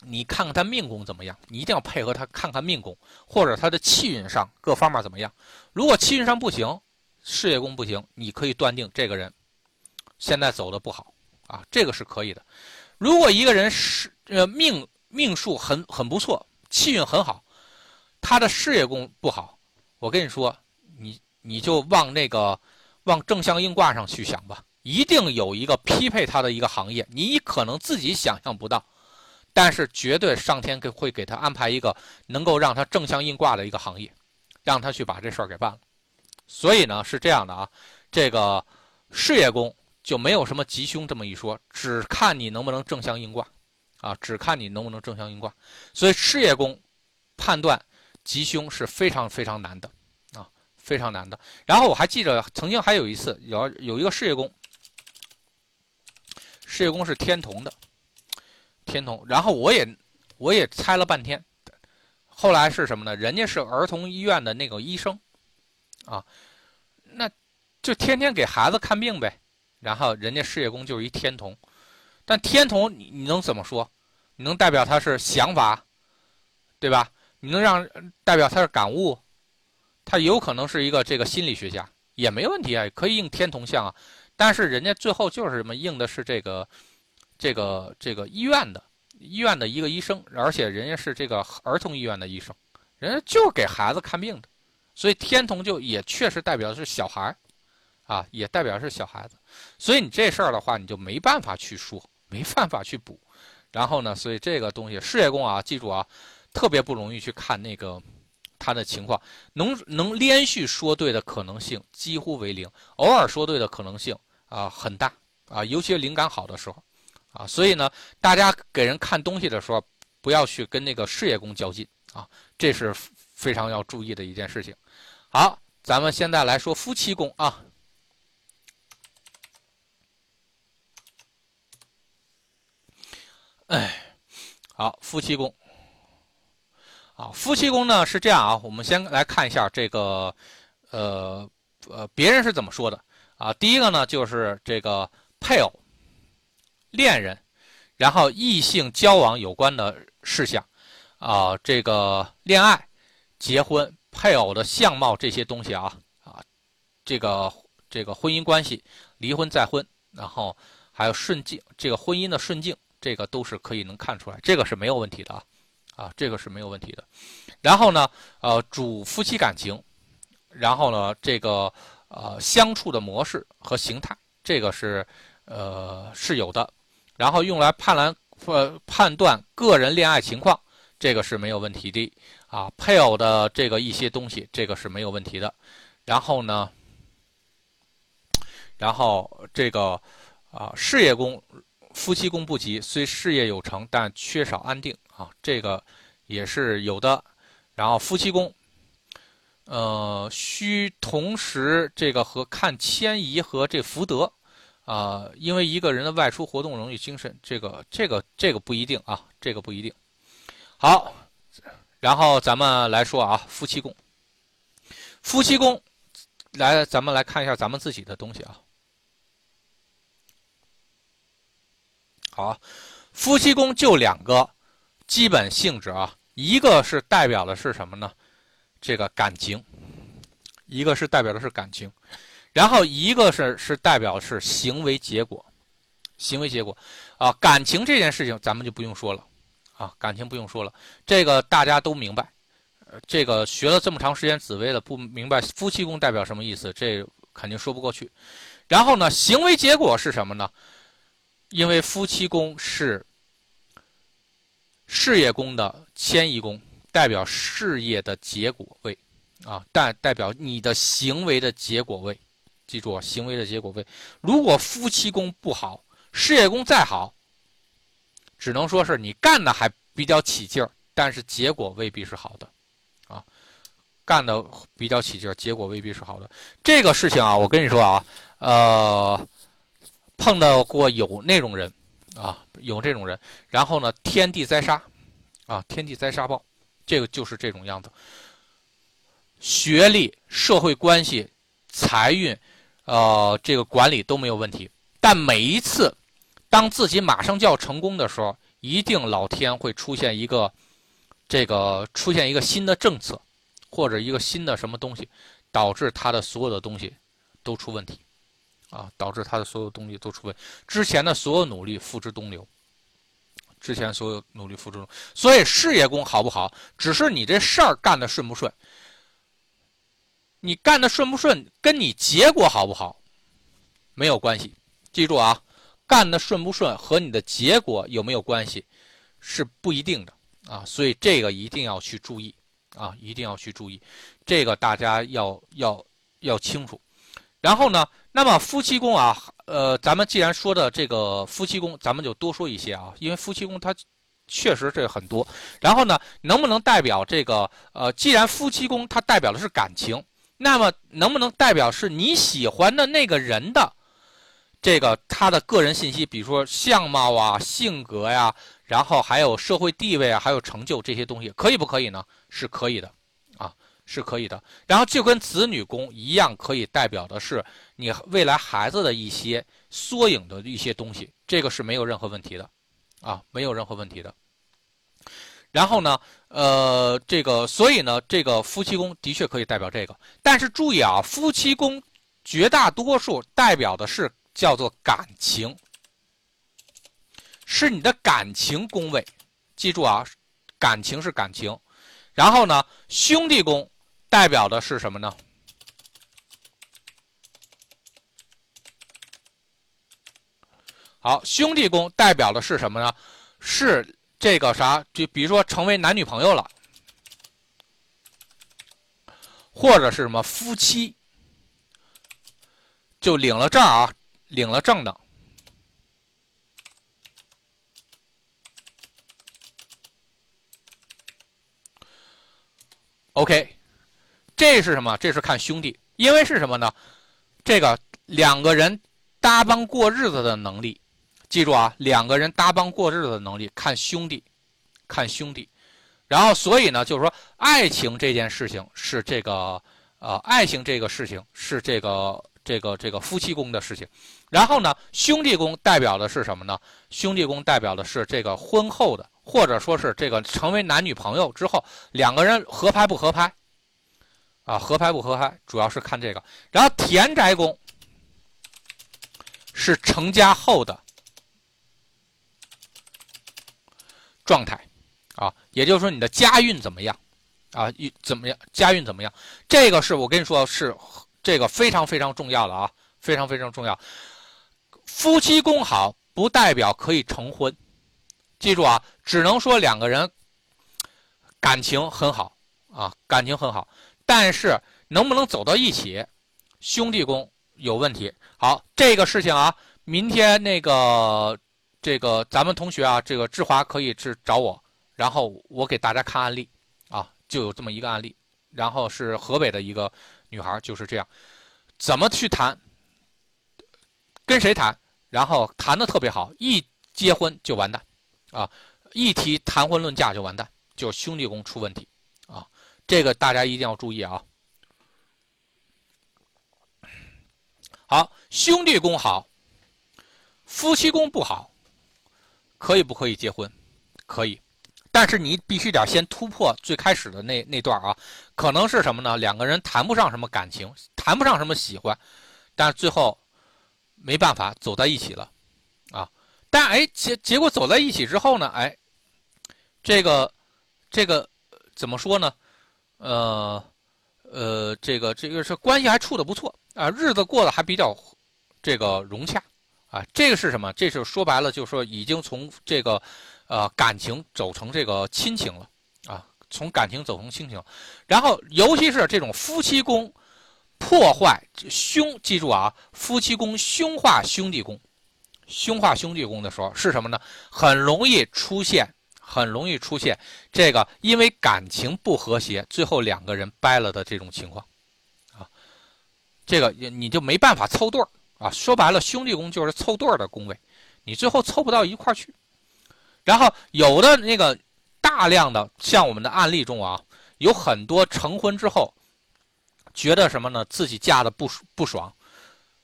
你看看他命宫怎么样，你一定要配合他看看命宫，或者他的气运上各方面怎么样。如果气运上不行，事业宫不行，你可以断定这个人现在走的不好啊，这个是可以的。如果一个人是呃命命数很很不错，气运很好，他的事业宫不好，我跟你说。你就往那个往正向硬挂上去想吧，一定有一个匹配他的一个行业，你可能自己想象不到，但是绝对上天给会给他安排一个能够让他正向硬挂的一个行业，让他去把这事儿给办了。所以呢是这样的啊，这个事业宫就没有什么吉凶这么一说，只看你能不能正向应卦，啊，只看你能不能正向应卦。所以事业宫判断吉凶是非常非常难的，非常难的。然后我还记着曾经还有一次有有一个事业宫，事业宫是天同的，天同，然后我也我也猜了半天。后来是什么呢？人家是儿童医院的那个医生，啊，那就天天给孩子看病呗。然后人家事业宫就是一天同，但天同你你能怎么说？你能代表他是想法，对吧？你能让代表他是感悟？他有可能是一个这个心理学家，也没问题啊，可以应天同相啊。但是人家最后就是什么应的是这个这个这个医院的。医院的一个医生，而且人家是这个儿童医院的医生，人家就是给孩子看病的，所以天同就也确实代表的是小孩，啊，也代表是小孩子，所以你这事儿的话，你就没办法去说，没办法去补，然后呢，所以这个东西事业宫啊，记住啊，特别不容易去看那个他的情况，能能连续说对的可能性几乎为零，偶尔说对的可能性啊很大啊，尤其灵感好的时候。啊，所以呢，大家给人看东西的时候，不要去跟那个事业宫较劲啊，这是非常要注意的一件事情。好，咱们现在来说夫妻宫啊。哎，好，夫妻宫。啊，夫妻宫呢是这样啊，我们先来看一下这个，呃呃，别人是怎么说的啊？第一个呢就是这个配偶。恋人，然后异性交往有关的事项，啊，这个恋爱、结婚、配偶的相貌这些东西啊，啊，这个这个婚姻关系、离婚再婚，然后还有顺境，这个婚姻的顺境，这个都是可以能看出来，这个是没有问题的啊，啊，这个是没有问题的。然后呢，呃，主夫妻感情，然后呢，这个呃相处的模式和形态，这个是呃是有的。然后用来判来呃判断个人恋爱情况，这个是没有问题的啊。配偶的这个一些东西，这个是没有问题的。然后呢，然后这个啊事业宫夫妻宫不吉，虽事业有成，但缺少安定啊，这个也是有的。然后夫妻宫，呃，需同时这个和看迁移和这福德。啊，因为一个人的外出活动容易精神，这个这个这个不一定啊，这个不一定。好，然后咱们来说啊，夫妻宫，夫妻宫，来，咱们来看一下咱们自己的东西啊。好，夫妻宫就两个基本性质啊，一个是代表的是什么呢？这个感情，一个是代表的是感情。然后一个是是代表是行为结果，行为结果，啊，感情这件事情咱们就不用说了，啊，感情不用说了，这个大家都明白，这个学了这么长时间紫薇了，不明白夫妻宫代表什么意思，这肯定说不过去。然后呢，行为结果是什么呢？因为夫妻宫是事业宫的迁移宫，代表事业的结果位，啊，代代表你的行为的结果位。记住啊，行为的结果位。如果夫妻宫不好，事业宫再好，只能说是你干的还比较起劲儿，但是结果未必是好的，啊，干的比较起劲儿，结果未必是好的。这个事情啊，我跟你说啊，呃，碰到过有那种人，啊，有这种人，然后呢，天地灾杀，啊，天地灾杀报，这个就是这种样子。学历、社会关系、财运。呃，这个管理都没有问题，但每一次，当自己马上就要成功的时候，一定老天会出现一个，这个出现一个新的政策，或者一个新的什么东西，导致他的所有的东西都出问题，啊，导致他的所有东西都出问题，之前的所有努力付之东流，之前所有努力付之东流，所以事业宫好不好，只是你这事儿干的顺不顺。你干的顺不顺，跟你结果好不好没有关系。记住啊，干的顺不顺和你的结果有没有关系是不一定的啊。所以这个一定要去注意啊，一定要去注意。这个大家要要要清楚。然后呢，那么夫妻宫啊，呃，咱们既然说的这个夫妻宫，咱们就多说一些啊，因为夫妻宫它确实这很多。然后呢，能不能代表这个呃，既然夫妻宫它代表的是感情，那么能不能代表是你喜欢的那个人的这个他的个人信息，比如说相貌啊、性格呀，然后还有社会地位啊，还有成就这些东西，可以不可以呢？是可以的。是可以的，然后就跟子女宫一样，可以代表的是你未来孩子的一些缩影的一些东西，这个是没有任何问题的，啊，没有任何问题的。然后呢，呃，这个所以呢，这个夫妻宫的确可以代表这个，但是注意啊，夫妻宫绝大多数代表的是叫做感情，是你的感情宫位，记住啊，感情是感情。然后呢，兄弟宫。代表的是什么呢？好，兄弟宫代表的是什么呢？是这个啥？就比如说成为男女朋友了，或者是什么夫妻，就领了证啊，领了证的。OK。这是什么？这是看兄弟，因为是什么呢？这个两个人搭帮过日子的能力，记住啊，两个人搭帮过日子的能力看兄弟，看兄弟。然后，所以呢，就是说，爱情这件事情是这个，呃，爱情这个事情是这个，这个，这个夫妻宫的事情。然后呢，兄弟宫代表的是什么呢？兄弟宫代表的是这个婚后的，或者说是这个成为男女朋友之后，两个人合拍不合拍。啊，合拍不合拍，主要是看这个。然后田宅宫是成家后的状态，啊，也就是说你的家运怎么样，啊，运怎么样，家运怎么样？这个是我跟你说是这个非常非常重要的啊，非常非常重要。夫妻宫好不代表可以成婚，记住啊，只能说两个人感情很好啊，感情很好。但是能不能走到一起，兄弟宫有问题。好，这个事情啊，明天那个这个咱们同学啊，这个志华可以去找我，然后我给大家看案例啊，就有这么一个案例，然后是河北的一个女孩，就是这样，怎么去谈，跟谁谈，然后谈的特别好，一结婚就完蛋，啊，一提谈婚论嫁就完蛋，就兄弟宫出问题。这个大家一定要注意啊！好，兄弟宫好，夫妻宫不好，可以不可以结婚？可以，但是你必须得先突破最开始的那那段啊。可能是什么呢？两个人谈不上什么感情，谈不上什么喜欢，但最后没办法走在一起了啊。但哎结结果走在一起之后呢？哎，这个这个怎么说呢？呃，呃，这个这个是关系还处的不错啊，日子过得还比较这个融洽啊。这个是什么？这是说白了，就是说已经从这个呃感情走成这个亲情了啊，从感情走成亲情。然后，尤其是这种夫妻宫破坏兄，记住啊，夫妻宫凶化兄弟宫，凶化兄弟宫的时候是什么呢？很容易出现。很容易出现这个，因为感情不和谐，最后两个人掰了的这种情况，啊，这个你就没办法凑对儿啊。说白了，兄弟宫就是凑对儿的宫位，你最后凑不到一块儿去。然后有的那个大量的像我们的案例中啊，有很多成婚之后，觉得什么呢？自己嫁的不不爽，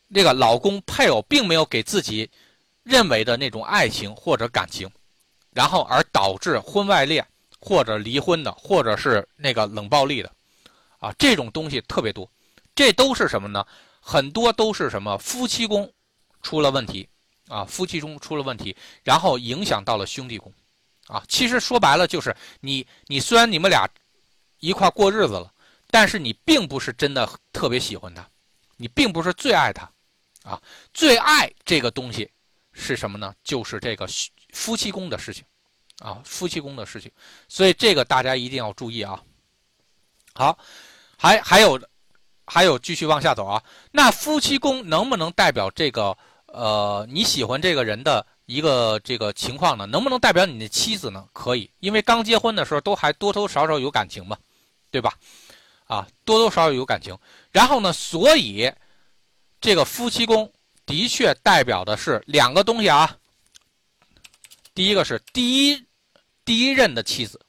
那个老公配偶并没有给自己认为的那种爱情或者感情。然后而导致婚外恋，或者离婚的，或者是那个冷暴力的，啊，这种东西特别多，这都是什么呢？很多都是什么夫妻宫出了问题，啊，夫妻中出了问题，然后影响到了兄弟宫，啊，其实说白了就是你你虽然你们俩一块过日子了，但是你并不是真的特别喜欢他，你并不是最爱他，啊，最爱这个东西是什么呢？就是这个。夫妻宫的事情，啊，夫妻宫的事情，所以这个大家一定要注意啊。好，还还有还有继续往下走啊。那夫妻宫能不能代表这个呃你喜欢这个人的一个这个情况呢？能不能代表你的妻子呢？可以，因为刚结婚的时候都还多多少少有感情嘛，对吧？啊，多多少少有感情。然后呢，所以这个夫妻宫的确代表的是两个东西啊。第一个是第一第一任的妻子。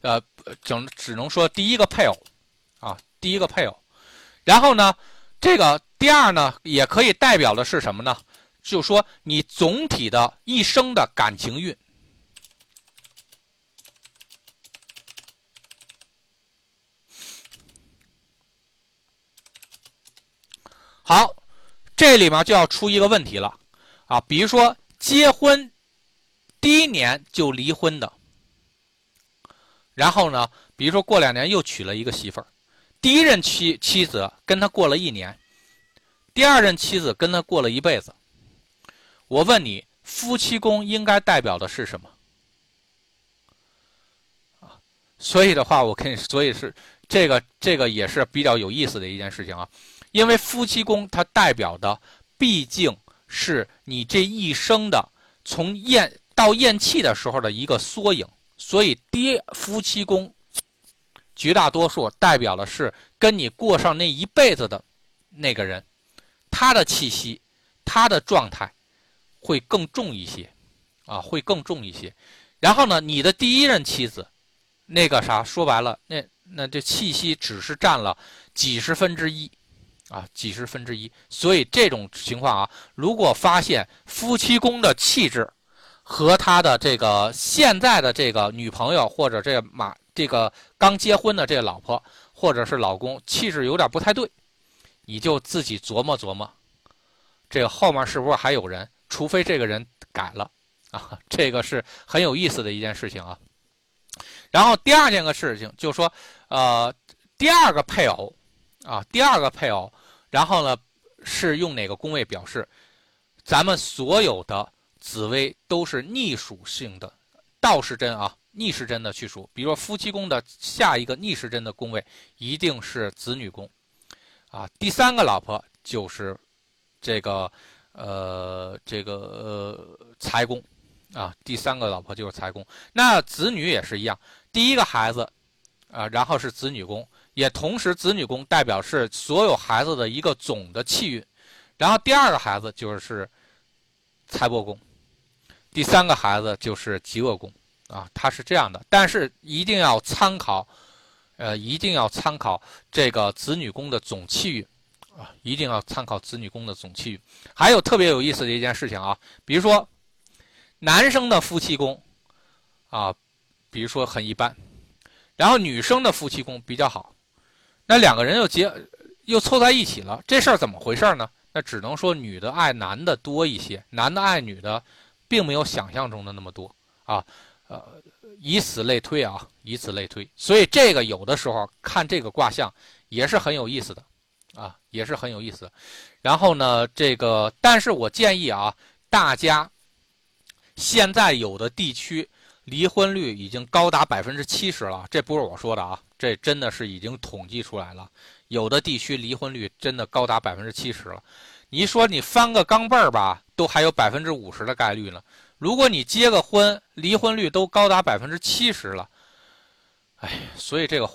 呃，整只能说第一个配偶，啊，第一个配偶，然后呢，这个第二呢，也可以代表的是什么呢？就说你总体的一生的感情运。好，这里面就要出一个问题了，啊，比如说结婚第一年就离婚的。然后呢，比如说过两年又娶了一个媳妇儿，第一任妻妻子跟他过了一年，第二任妻子跟他过了一辈子。我问你，夫妻宫应该代表的是什么？所以的话，我跟你，所以是这个这个也是比较有意思的一件事情啊，因为夫妻宫它代表的毕竟是你这一生的从咽到咽气的时候的一个缩影。所以，爹夫妻宫，绝大多数代表的是跟你过上那一辈子的那个人，他的气息，他的状态会更重一些，啊，会更重一些。然后呢，你的第一任妻子，那个啥，说白了，那那这气息只是占了几十分之一，啊，几十分之一。所以这种情况啊，如果发现夫妻宫的气质，和他的这个现在的这个女朋友，或者这马这个刚结婚的这个老婆，或者是老公，气质有点不太对，你就自己琢磨琢磨，这个后面是不是还有人？除非这个人改了啊，这个是很有意思的一件事情啊。然后第二件个事情就是说，呃，第二个配偶啊，第二个配偶，然后呢是用哪个宫位表示？咱们所有的。紫薇都是逆属性的，倒时针啊，逆时针的去数。比如说夫妻宫的下一个逆时针的宫位一定是子女宫，啊，第三个老婆就是这个呃这个呃财宫，啊，第三个老婆就是财宫。那子女也是一样，第一个孩子啊，然后是子女宫，也同时子女宫代表是所有孩子的一个总的气运，然后第二个孩子就是财帛宫。第三个孩子就是极恶宫，啊，他是这样的，但是一定要参考，呃，一定要参考这个子女宫的总气运，啊，一定要参考子女宫的总气运。还有特别有意思的一件事情啊，比如说男生的夫妻宫，啊，比如说很一般，然后女生的夫妻宫比较好，那两个人又结又凑在一起了，这事儿怎么回事呢？那只能说女的爱男的多一些，男的爱女的。并没有想象中的那么多啊，呃，以此类推啊，以此类推，所以这个有的时候看这个卦象也是很有意思的啊，也是很有意思。然后呢，这个，但是我建议啊，大家现在有的地区离婚率已经高达百分之七十了，这不是我说的啊，这真的是已经统计出来了，有的地区离婚率真的高达百分之七十了。你说你翻个钢镚儿吧，都还有百分之五十的概率呢。如果你结个婚，离婚率都高达百分之七十了。哎，所以这个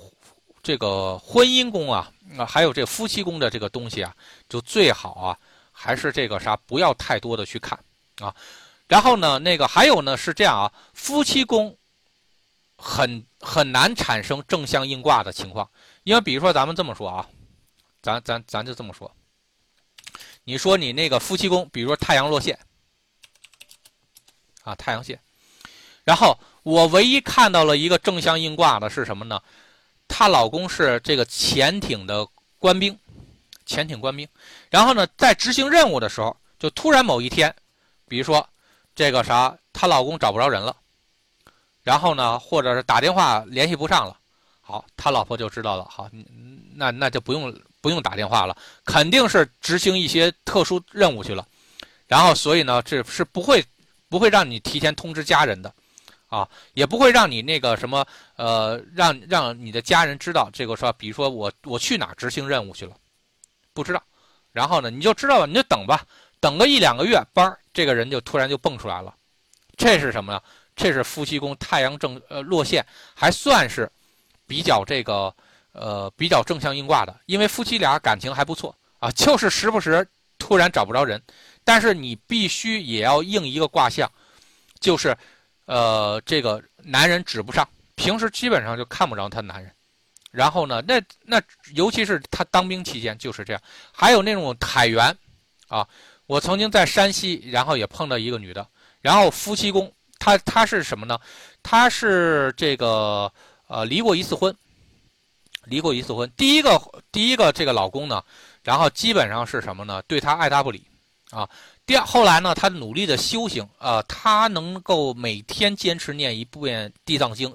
这个婚姻宫啊，啊，还有这夫妻宫的这个东西啊，就最好啊，还是这个啥，不要太多的去看啊。然后呢，那个还有呢是这样啊，夫妻宫很很难产生正向应卦的情况，因为比如说咱们这么说啊，咱咱咱就这么说。你说你那个夫妻宫，比如说太阳落陷，啊，太阳线，然后我唯一看到了一个正向应卦的是什么呢？她老公是这个潜艇的官兵，潜艇官兵，然后呢，在执行任务的时候，就突然某一天，比如说这个啥，她老公找不着人了，然后呢，或者是打电话联系不上了，好，他老婆就知道了，好，那那就不用。不用打电话了，肯定是执行一些特殊任务去了，然后所以呢，这是不会不会让你提前通知家人的，啊，也不会让你那个什么呃，让让你的家人知道这个说，比如说我我去哪执行任务去了，不知道。然后呢，你就知道了，你就等吧，等个一两个月，班这个人就突然就蹦出来了。这是什么呢？这是夫妻宫太阳正呃落陷，还算是比较这个呃比较正向应卦的，因为夫妻俩感情还不错啊，就是时不时突然找不着人。但是你必须也要应一个卦象，就是呃这个男人指不上，平时基本上就看不着他男人。然后呢，那那尤其是他当兵期间就是这样。还有那种海员，啊，我曾经在山西，然后也碰到一个女的，然后夫妻宫，他他是什么呢？他是这个呃离过一次婚，离过一次婚。第一个第一个这个老公呢，然后基本上是什么呢？对她爱答不理，啊。第二后来呢，她努力的修行，啊，她能够每天坚持念一遍地藏经，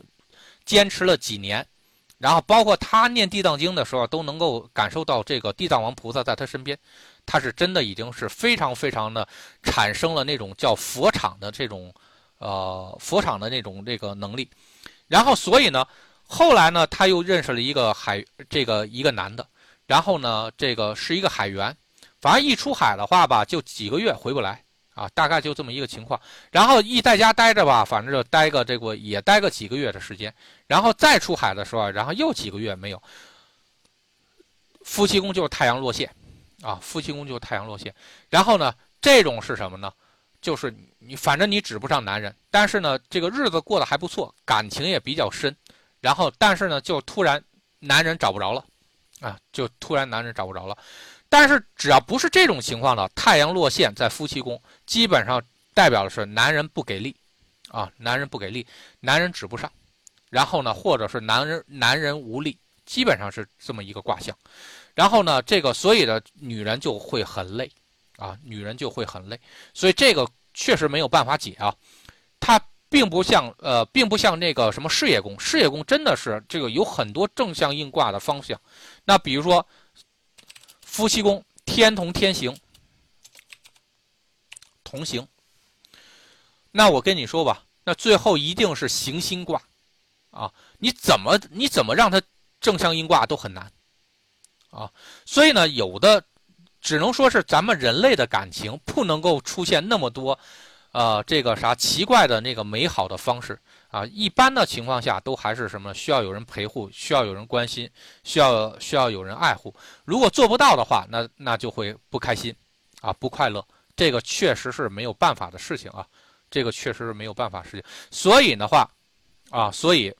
坚持了几年。然后，包括他念地藏经的时候，都能够感受到这个地藏王菩萨在他身边，他是真的已经是非常非常的产生了那种叫佛场的这种，呃，佛场的那种这个能力。然后，所以呢，后来呢，他又认识了一个海，这个一个男的，然后呢，这个是一个海员，反正一出海的话吧，就几个月回不来。啊，大概就这么一个情况，然后一在家待着吧，反正就待个这个也待个几个月的时间，然后再出海的时候，然后又几个月没有。夫妻宫就是太阳落陷，啊，夫妻宫就是太阳落陷。然后呢，这种是什么呢？就是你反正你指不上男人，但是呢，这个日子过得还不错，感情也比较深。然后但是呢，就突然男人找不着了，啊，就突然男人找不着了。但是只要不是这种情况的，太阳落陷在夫妻宫，基本上代表的是男人不给力，啊，男人不给力，男人指不上，然后呢，或者是男人男人无力，基本上是这么一个卦象。然后呢，这个所以的女人就会很累，啊，女人就会很累。所以这个确实没有办法解啊，它并不像呃，并不像那个什么事业宫，事业宫真的是这个有很多正向应卦的方向。那比如说。夫妻宫天同天行，同行。那我跟你说吧，那最后一定是行星卦，啊，你怎么你怎么让它正向应卦都很难，啊，所以呢，有的只能说是咱们人类的感情不能够出现那么多，呃，这个啥奇怪的那个美好的方式。啊，一般的情况下都还是什么需要有人陪护，需要有人关心，需要需要有人爱护。如果做不到的话，那那就会不开心，啊，不快乐。这个确实是没有办法的事情啊，这个确实是没有办法事情。所以的话，啊，所以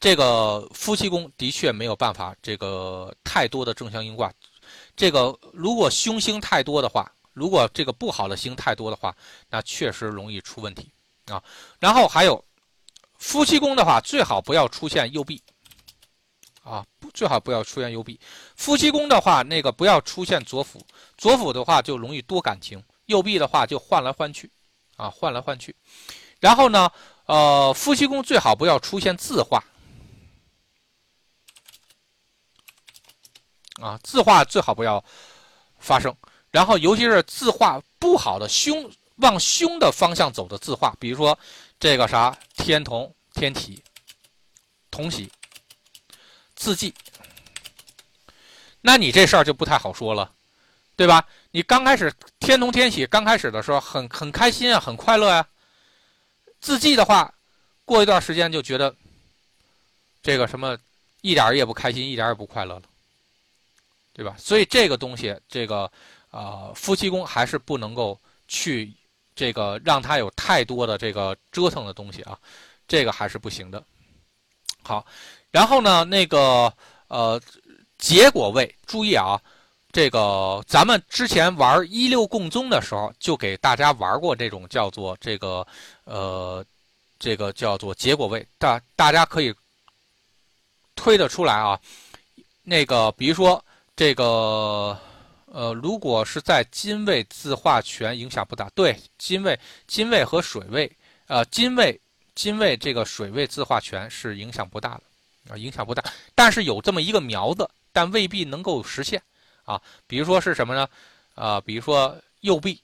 这个夫妻宫的确没有办法，这个太多的正向应卦。这个如果凶星太多的话，如果这个不好的星太多的话，那确实容易出问题。啊，然后还有夫妻宫的话，最好不要出现右臂啊，最好不要出现右臂。夫妻宫的话，那个不要出现左辅，左辅的话就容易多感情，右臂的话就换来换去，啊，换来换去。然后呢，呃，夫妻宫最好不要出现字画，啊，字画最好不要发生。然后尤其是字画不好的凶。往凶的方向走的字画，比如说这个啥天同天体同喜字迹，那你这事儿就不太好说了，对吧？你刚开始天同天喜，刚开始的时候很很开心啊，很快乐呀。字迹的话，过一段时间就觉得这个什么一点也不开心，一点也不快乐了，对吧？所以这个东西，这个啊夫妻宫还是不能够去。这个让他有太多的这个折腾的东西啊，这个还是不行的。好，然后呢，那个呃，结果位，注意啊，这个咱们之前玩一六共宗的时候，就给大家玩过这种叫做这个呃，这个叫做结果位，大大家可以推得出来啊。那个比如说这个。呃，如果是在金位自化权影响不大，对金位、金位和水位，呃，金位、金位这个水位自化权是影响不大的，啊，影响不大。但是有这么一个苗子，但未必能够实现，啊，比如说是什么呢？啊，比如说右臂，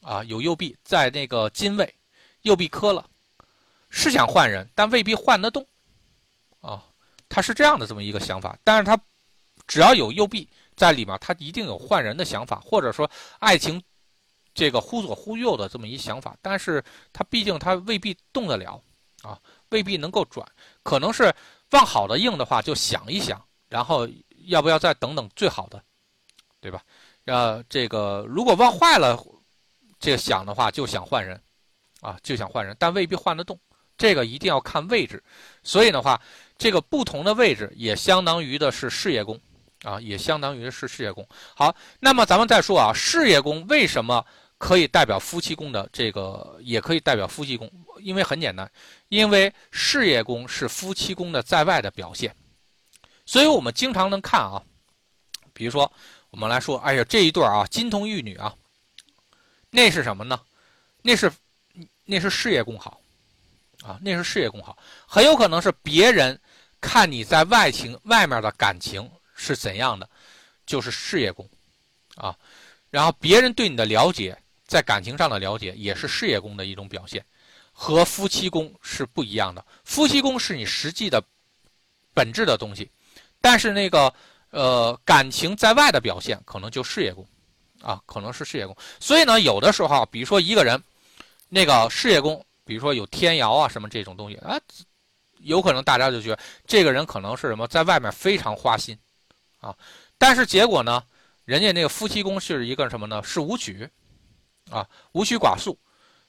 啊，有右臂在那个金位，右臂磕了，是想换人，但未必换得动，啊，他是这样的这么一个想法。但是他只要有右臂在里面，他一定有换人的想法，或者说爱情这个忽左忽右的这么一想法。但是他毕竟他未必动得了，啊，未必能够转，可能是往好的硬的话就想一想，然后要不要再等等最好的，对吧？呃，这个如果往坏了这个想的话，就想换人，啊，就想换人，但未必换得动。这个一定要看位置，所以的话，这个不同的位置也相当于的是事业宫，啊，也相当于是事业宫。好，那么咱们再说啊，事业宫为什么可以代表夫妻宫的这个，也可以代表夫妻宫？因为很简单，因为事业宫是夫妻宫的在外的表现，所以我们经常能看啊，比如说我们来说，哎呀，这一对啊，金童玉女啊，那是什么呢？那是那是事业宫好。啊，那是事业宫好，很有可能是别人看你在外情外面的感情是怎样的，就是事业宫，啊，然后别人对你的了解，在感情上的了解也是事业宫的一种表现，和夫妻宫是不一样的。夫妻宫是你实际的本质的东西，但是那个呃感情在外的表现可能就事业宫，啊，可能是事业宫。所以呢，有的时候比如说一个人那个事业宫。比如说有天姚啊什么这种东西啊，有可能大家就觉得这个人可能是什么，在外面非常花心，啊，但是结果呢，人家那个夫妻宫是一个什么呢？是武曲，啊，武曲寡宿，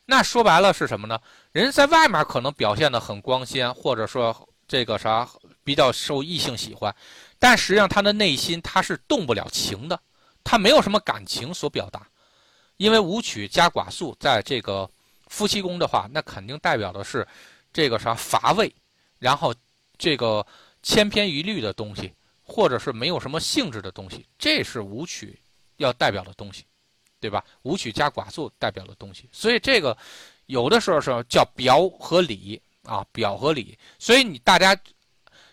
那说白了是什么呢？人在外面可能表现的很光鲜，或者说这个啥比较受异性喜欢，但实际上他的内心他是动不了情的，他没有什么感情所表达，因为武曲加寡宿在这个。夫妻宫的话，那肯定代表的是这个啥乏味，然后这个千篇一律的东西，或者是没有什么性质的东西，这是武曲要代表的东西，对吧？武曲加寡宿代表的东西，所以这个有的时候是叫表和里啊，表和里。所以你大家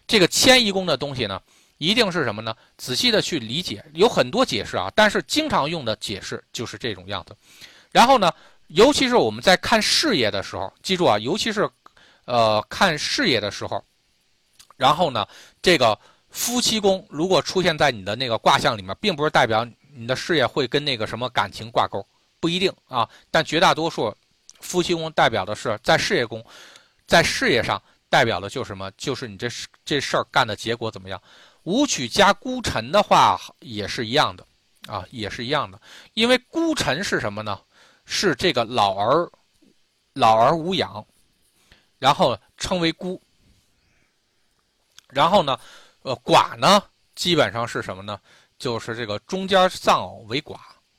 这个迁移宫的东西呢，一定是什么呢？仔细的去理解，有很多解释啊，但是经常用的解释就是这种样子。然后呢？尤其是我们在看事业的时候，记住啊，尤其是，呃，看事业的时候，然后呢，这个夫妻宫如果出现在你的那个卦象里面，并不是代表你的事业会跟那个什么感情挂钩，不一定啊。但绝大多数夫妻宫代表的是在事业宫，在事业上代表的就是什么？就是你这这事儿干的结果怎么样？武曲加孤臣的话也是一样的啊，也是一样的，因为孤臣是什么呢？是这个老而老而无养，然后称为孤。然后呢，呃，寡呢，基本上是什么呢？就是这个中间丧偶为寡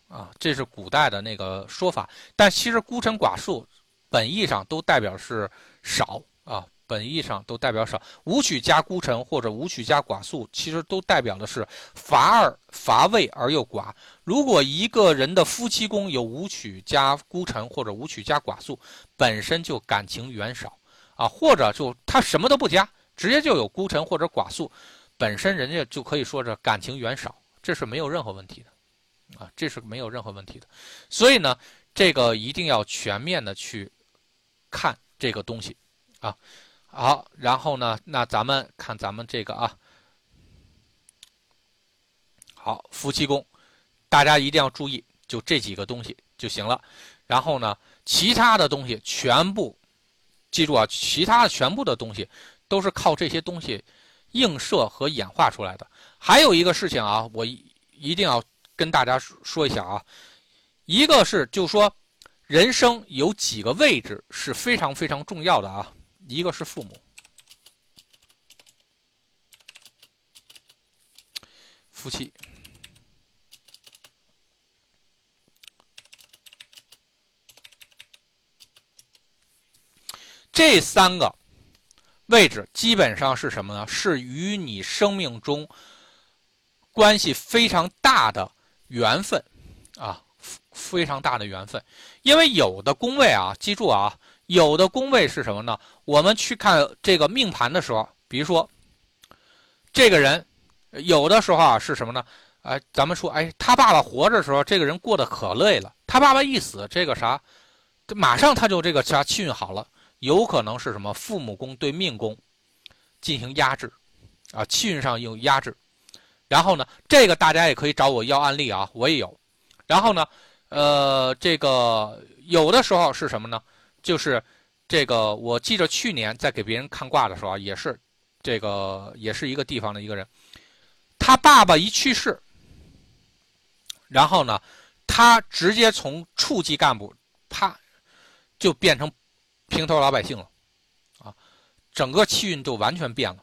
啊，这是古代的那个说法。但其实孤臣寡宿本意上都代表是少啊。本意上都代表少，武曲加孤臣或者武曲加寡宿，其实都代表的是乏而乏味而又寡。如果一个人的夫妻宫有武曲加孤臣或者武曲加寡宿，本身就感情远少啊，或者就他什么都不加，直接就有孤臣或者寡宿，本身人家就可以说是感情远少，这是没有任何问题的啊，这是没有任何问题的。所以呢，这个一定要全面的去看这个东西啊。好，然后呢？那咱们看咱们这个啊，好，夫妻宫，大家一定要注意，就这几个东西就行了。然后呢，其他的东西全部记住啊，其他全部的东西都是靠这些东西映射和演化出来的。还有一个事情啊，我一定要跟大家说一下啊，一个是就说人生有几个位置是非常非常重要的啊。一个是父母、夫妻，这三个位置基本上是什么呢？是与你生命中关系非常大的缘分啊，非常大的缘分。因为有的宫位啊，记住啊。有的宫位是什么呢？我们去看这个命盘的时候，比如说，这个人有的时候啊是什么呢？哎，咱们说，哎，他爸爸活着的时候，这个人过得可累了。他爸爸一死，这个啥，马上他就这个啥气运好了。有可能是什么？父母宫对命宫进行压制，啊，气运上有压制。然后呢，这个大家也可以找我要案例啊，我也有。然后呢，呃，这个有的时候是什么呢？就是这个，我记着去年在给别人看卦的时候啊，也是这个，也是一个地方的一个人，他爸爸一去世，然后呢，他直接从处级干部，啪，就变成平头老百姓了，啊，整个气运就完全变了，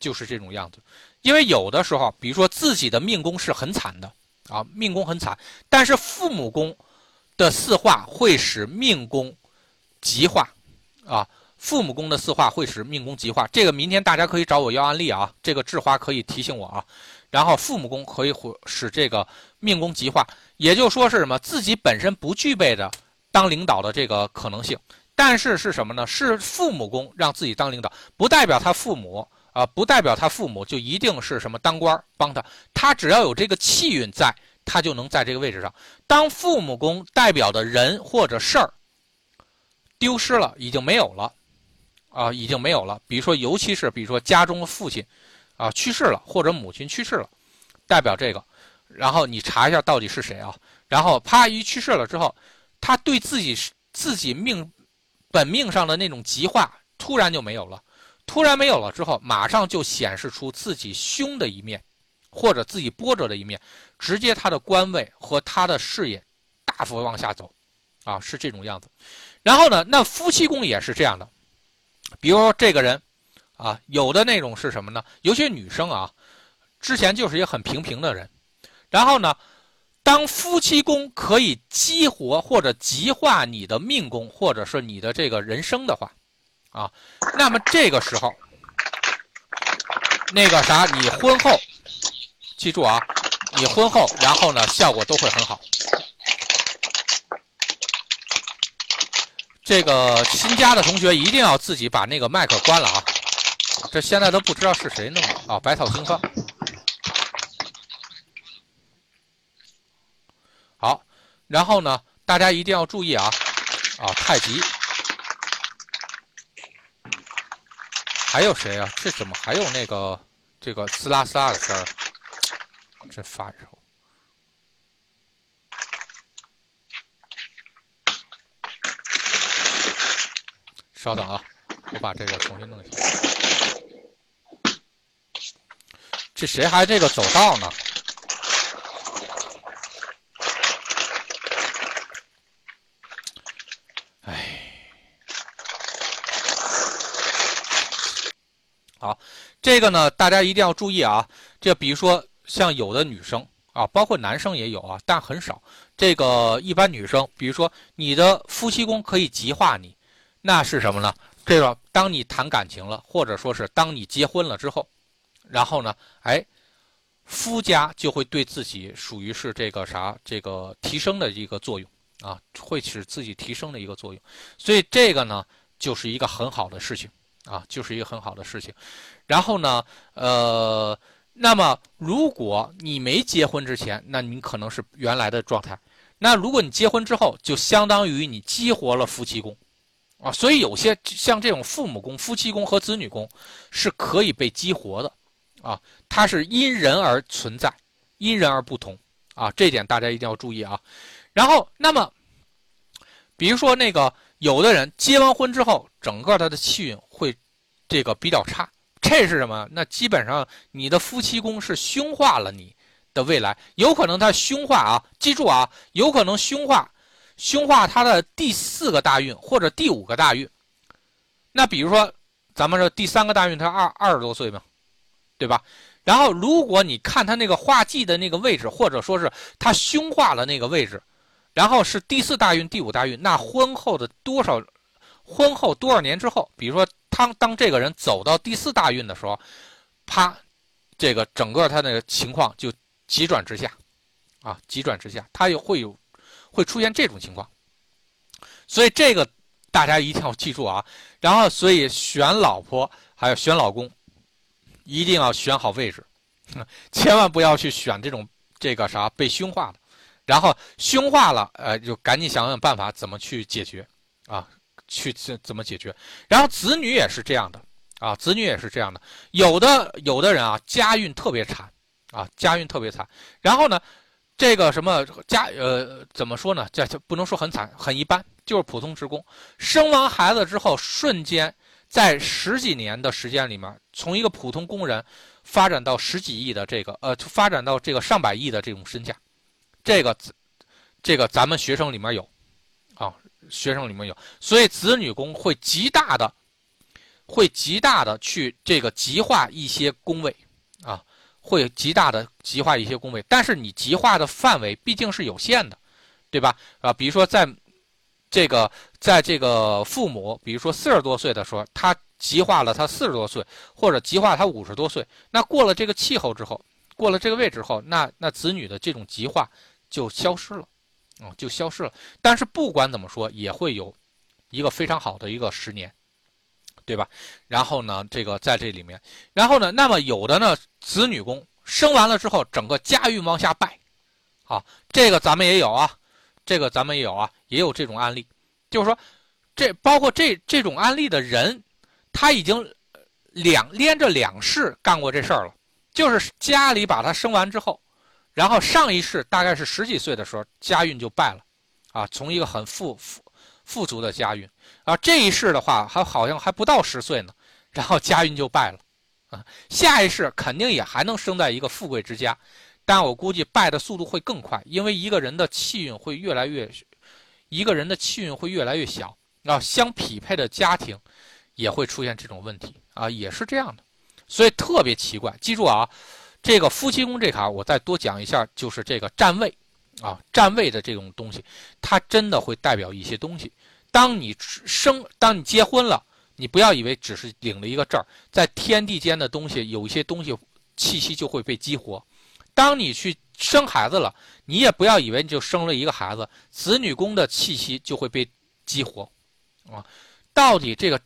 就是这种样子。因为有的时候，比如说自己的命宫是很惨的啊，命宫很惨，但是父母宫的四化会使命宫极化啊，父母宫的四化会使命宫极化。这个明天大家可以找我要案例啊，这个智花可以提醒我啊。然后父母宫可以会使这个命宫极化，也就说是什么？自己本身不具备的当领导的这个可能性，但是是什么呢？是父母宫让自己当领导，不代表他父母。啊，不代表他父母就一定是什么当官帮他，他只要有这个气运在，他就能在这个位置上。当父母宫代表的人或者事儿丢失了，已经没有了，啊，已经没有了。比如说，尤其是比如说家中的父亲，啊，去世了，或者母亲去世了，代表这个。然后你查一下到底是谁啊？然后啪一去世了之后，他对自己自己命本命上的那种极化突然就没有了。突然没有了之后，马上就显示出自己凶的一面，或者自己波折的一面，直接他的官位和他的事业大幅往下走，啊，是这种样子。然后呢，那夫妻宫也是这样的，比如说这个人，啊，有的那种是什么呢？有些女生啊，之前就是一个很平平的人，然后呢，当夫妻宫可以激活或者极化你的命宫，或者是你的这个人生的话。啊，那么这个时候，那个啥，你婚后，记住啊，你婚后，然后呢，效果都会很好。这个新加的同学一定要自己把那个麦克关了啊！这现在都不知道是谁弄的啊，百草兴芳。好，然后呢，大家一定要注意啊，啊，太极。还有谁啊？这怎么还有那个这个滋啦滋啦的声儿？真烦人！稍等啊，我把这个重新弄一下。这谁还这个走道呢？哎好，这个呢，大家一定要注意啊。这比如说，像有的女生啊，包括男生也有啊，但很少。这个一般女生，比如说你的夫妻宫可以极化你，那是什么呢？这个当你谈感情了，或者说是当你结婚了之后，然后呢，哎，夫家就会对自己属于是这个啥，这个提升的一个作用啊，会使自己提升的一个作用。所以这个呢，就是一个很好的事情。啊，就是一个很好的事情。然后呢，呃，那么如果你没结婚之前，那你可能是原来的状态。那如果你结婚之后，就相当于你激活了夫妻宫，啊，所以有些像这种父母宫、夫妻宫和子女宫是可以被激活的，啊，它是因人而存在，因人而不同，啊，这点大家一定要注意啊。然后，那么，比如说那个。有的人结完婚之后，整个他的气运会这个比较差，这是什么？那基本上你的夫妻宫是凶化了你的未来，有可能他凶化啊，记住啊，有可能凶化，凶化他的第四个大运或者第五个大运。那比如说，咱们说第三个大运他二二十多岁嘛，对吧？然后如果你看他那个化忌的那个位置，或者说是他凶化了那个位置。然后是第四大运、第五大运，那婚后的多少，婚后多少年之后，比如说他当这个人走到第四大运的时候，啪，这个整个他那个情况就急转直下，啊，急转直下，他又会有会出现这种情况，所以这个大家一定要记住啊。然后，所以选老婆还有选老公，一定要选好位置，*laughs* 千万不要去选这种这个啥被凶化的。然后凶化了，呃，就赶紧想想办法怎么去解决，啊，去怎怎么解决。然后子女也是这样的啊，子女也是这样的。有的有的人啊，家运特别惨啊，家运特别惨。然后呢，这个什么家呃怎么说呢？这就不能说很惨，很一般，就是普通职工。生完孩子之后，瞬间在十几年的时间里面，从一个普通工人发展到十几亿的这个呃，发展到这个上百亿的这种身价。这个子这个咱们学生里面有。啊学生里面有，所以子女宫会极大的，会极大的去这个极化一些宫位，啊，会极大的极化一些宫位。但是你极化的范围毕竟是有限的，对吧？啊，比如说在，这个在这个父母，比如说四十多岁的时候，他极化了他四十多岁，或者极化他五十多岁，那过了这个气候之后，过了这个位置后，那那子女的这种极化就消失了。哦，就消失了。但是不管怎么说，也会有一个非常好的一个十年，对吧？然后呢，这个在这里面，然后呢，那么有的呢，子女宫生完了之后，整个家运往下败，啊，这个咱们也有啊，这个咱们也有啊，也有这种案例，就是说，这包括这这种案例的人，他已经两连着两世干过这事儿了，就是家里把他生完之后。然后上一世大概是十几岁的时候，家运就败了，啊，从一个很富富富足的家运，啊，这一世的话还好像还不到十岁呢，然后家运就败了，啊，下一世肯定也还能生在一个富贵之家，但我估计败的速度会更快，因为一个人的气运会越来越，一个人的气运会越来越小，啊，相匹配的家庭也会出现这种问题，啊，也是这样的，所以特别奇怪，记住啊。这个夫妻宫这卡，我再多讲一下，就是这个站位，啊，站位的这种东西，它真的会代表一些东西。当你生，当你结婚了，你不要以为只是领了一个证在天地间的东西，有一些东西气息就会被激活。当你去生孩子了，你也不要以为你就生了一个孩子，子女宫的气息就会被激活，啊，到底这个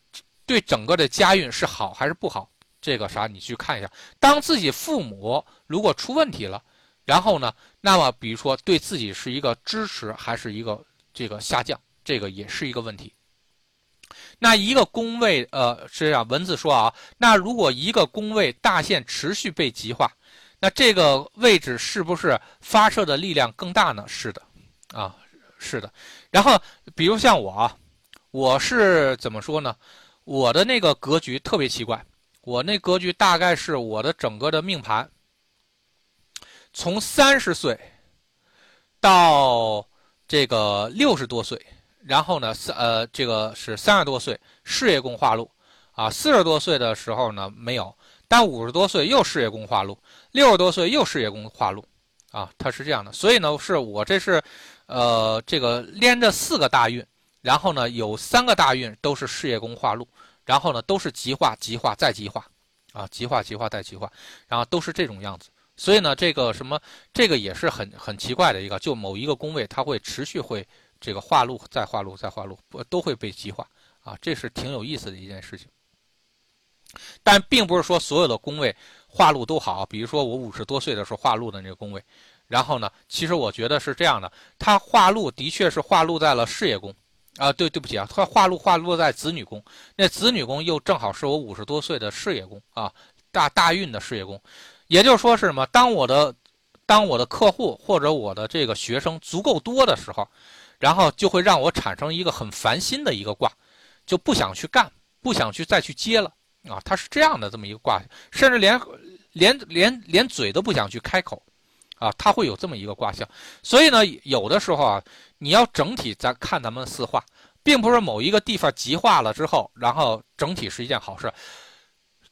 对整个的家运是好还是不好？这个啥，你去看一下。当自己父母如果出问题了，然后呢，那么比如说对自己是一个支持还是一个这个下降，这个也是一个问题。那一个宫位，呃，是这样，文字说啊，那如果一个宫位大限持续被极化，那这个位置是不是发射的力量更大呢？是的，啊，是的。然后比如像我啊，我是怎么说呢？我的那个格局特别奇怪。我那格局大概是我的整个的命盘，从三十岁到这个六十多岁，然后呢，三呃，这个是三十多岁事业宫化禄，啊，四十多岁的时候呢没有，但五十多岁又事业宫化禄，六十多岁又事业宫化禄，啊，它是这样的，所以呢，是我这是，呃，这个连着四个大运，然后呢，有三个大运都是事业宫化禄。然后呢，都是极化、极化再极化，啊，极化、极化再极化，然后都是这种样子。所以呢，这个什么，这个也是很很奇怪的一个，就某一个宫位，它会持续会这个化禄再化禄再化禄，都会被极化啊？这是挺有意思的一件事情。但并不是说所有的宫位化禄都好，比如说我五十多岁的时候化禄的那个宫位，然后呢，其实我觉得是这样的，它化禄的确是化禄在了事业宫。啊，对，对不起啊，他化禄化落在子女宫，那子女宫又正好是我五十多岁的事业宫啊，大大运的事业宫，也就是说是什么？当我的，当我的客户或者我的这个学生足够多的时候，然后就会让我产生一个很烦心的一个卦，就不想去干，不想去再去接了啊，它是这样的这么一个卦，甚至连连连连嘴都不想去开口。啊，它会有这么一个卦象，所以呢，有的时候啊，你要整体咱看咱们四化，并不是某一个地方极化了之后，然后整体是一件好事。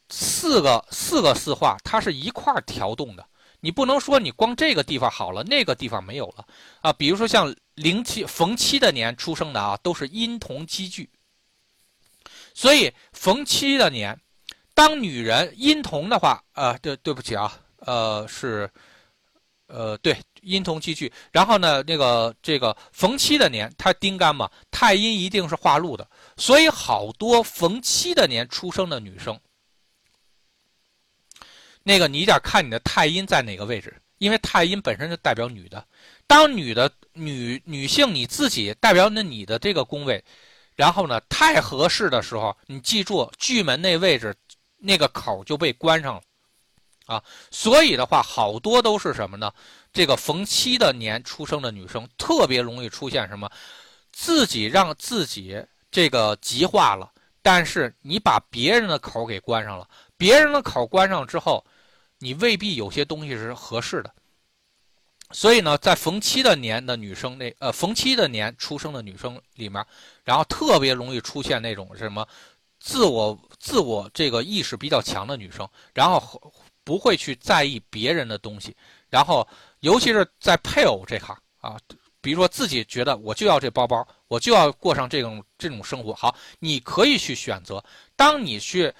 四个四个四化，它是一块调动的，你不能说你光这个地方好了，那个地方没有了啊。比如说像零七逢七的年出生的啊，都是阴同积聚，所以逢七的年，当女人阴同的话，呃，对，对不起啊，呃，是。呃，对，阴同气聚，然后呢，那个这个逢七的年，它丁干嘛？太阴一定是化禄的，所以好多逢七的年出生的女生，那个你得看你的太阴在哪个位置，因为太阴本身就代表女的。当女的女女性你自己代表那你的这个宫位，然后呢，太合适的时候，你记住，巨门那位置那个口就被关上了，啊，所以的话，好多都是什么呢？这个逢七的年出生的女生特别容易出现什么？自己让自己这个极化了，但是你把别人的口给关上了，别人的口关上之后，你未必有些东西是合适的。所以呢，在逢七的年的女生那呃逢七的年出生的女生里面，然后特别容易出现那种什么自我自我这个意识比较强的女生，然后不会去在意别人的东西，然后尤其是在配偶这行啊，比如说自己觉得我就要这包包，我就要过上这种这种生活，好，你可以去选择。当你去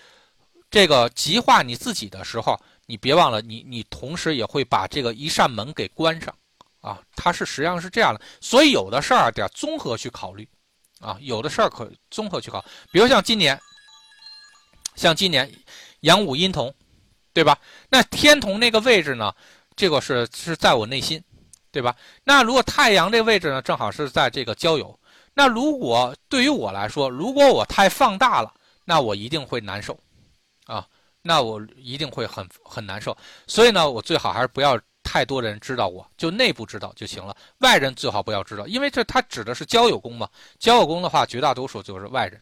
这个极化你自己的时候。你别忘了，你你同时也会把这个一扇门给关上，啊，它是实际上是这样的，所以有的事儿得综合去考虑，啊，有的事儿可综合去考，比如像今年，像今年阳五阴同，对吧？那天同那个位置呢，这个是是在我内心，对吧？那如果太阳这个位置呢，正好是在这个交友，那如果对于我来说，如果我太放大了，那我一定会难受，啊。那我一定会很很难受，所以呢，我最好还是不要太多人知道，我就内部知道就行了。外人最好不要知道，因为这它指的是交友宫嘛。交友宫的话，绝大多数就是外人，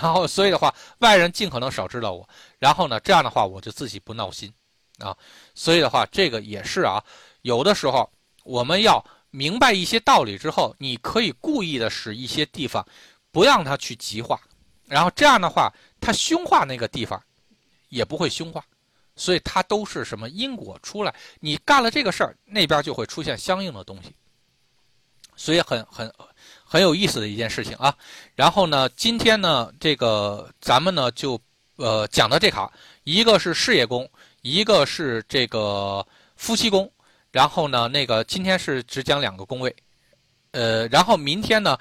然后所以的话，外人尽可能少知道我。然后呢，这样的话我就自己不闹心，啊，所以的话，这个也是啊。有的时候我们要明白一些道理之后，你可以故意的使一些地方不让它去极化，然后这样的话，它凶化那个地方。也不会凶化，所以它都是什么因果出来？你干了这个事儿，那边就会出现相应的东西，所以很很很有意思的一件事情啊。然后呢，今天呢，这个咱们呢就呃讲到这卡，一个是事业宫，一个是这个夫妻宫。然后呢，那个今天是只讲两个宫位，呃，然后明天呢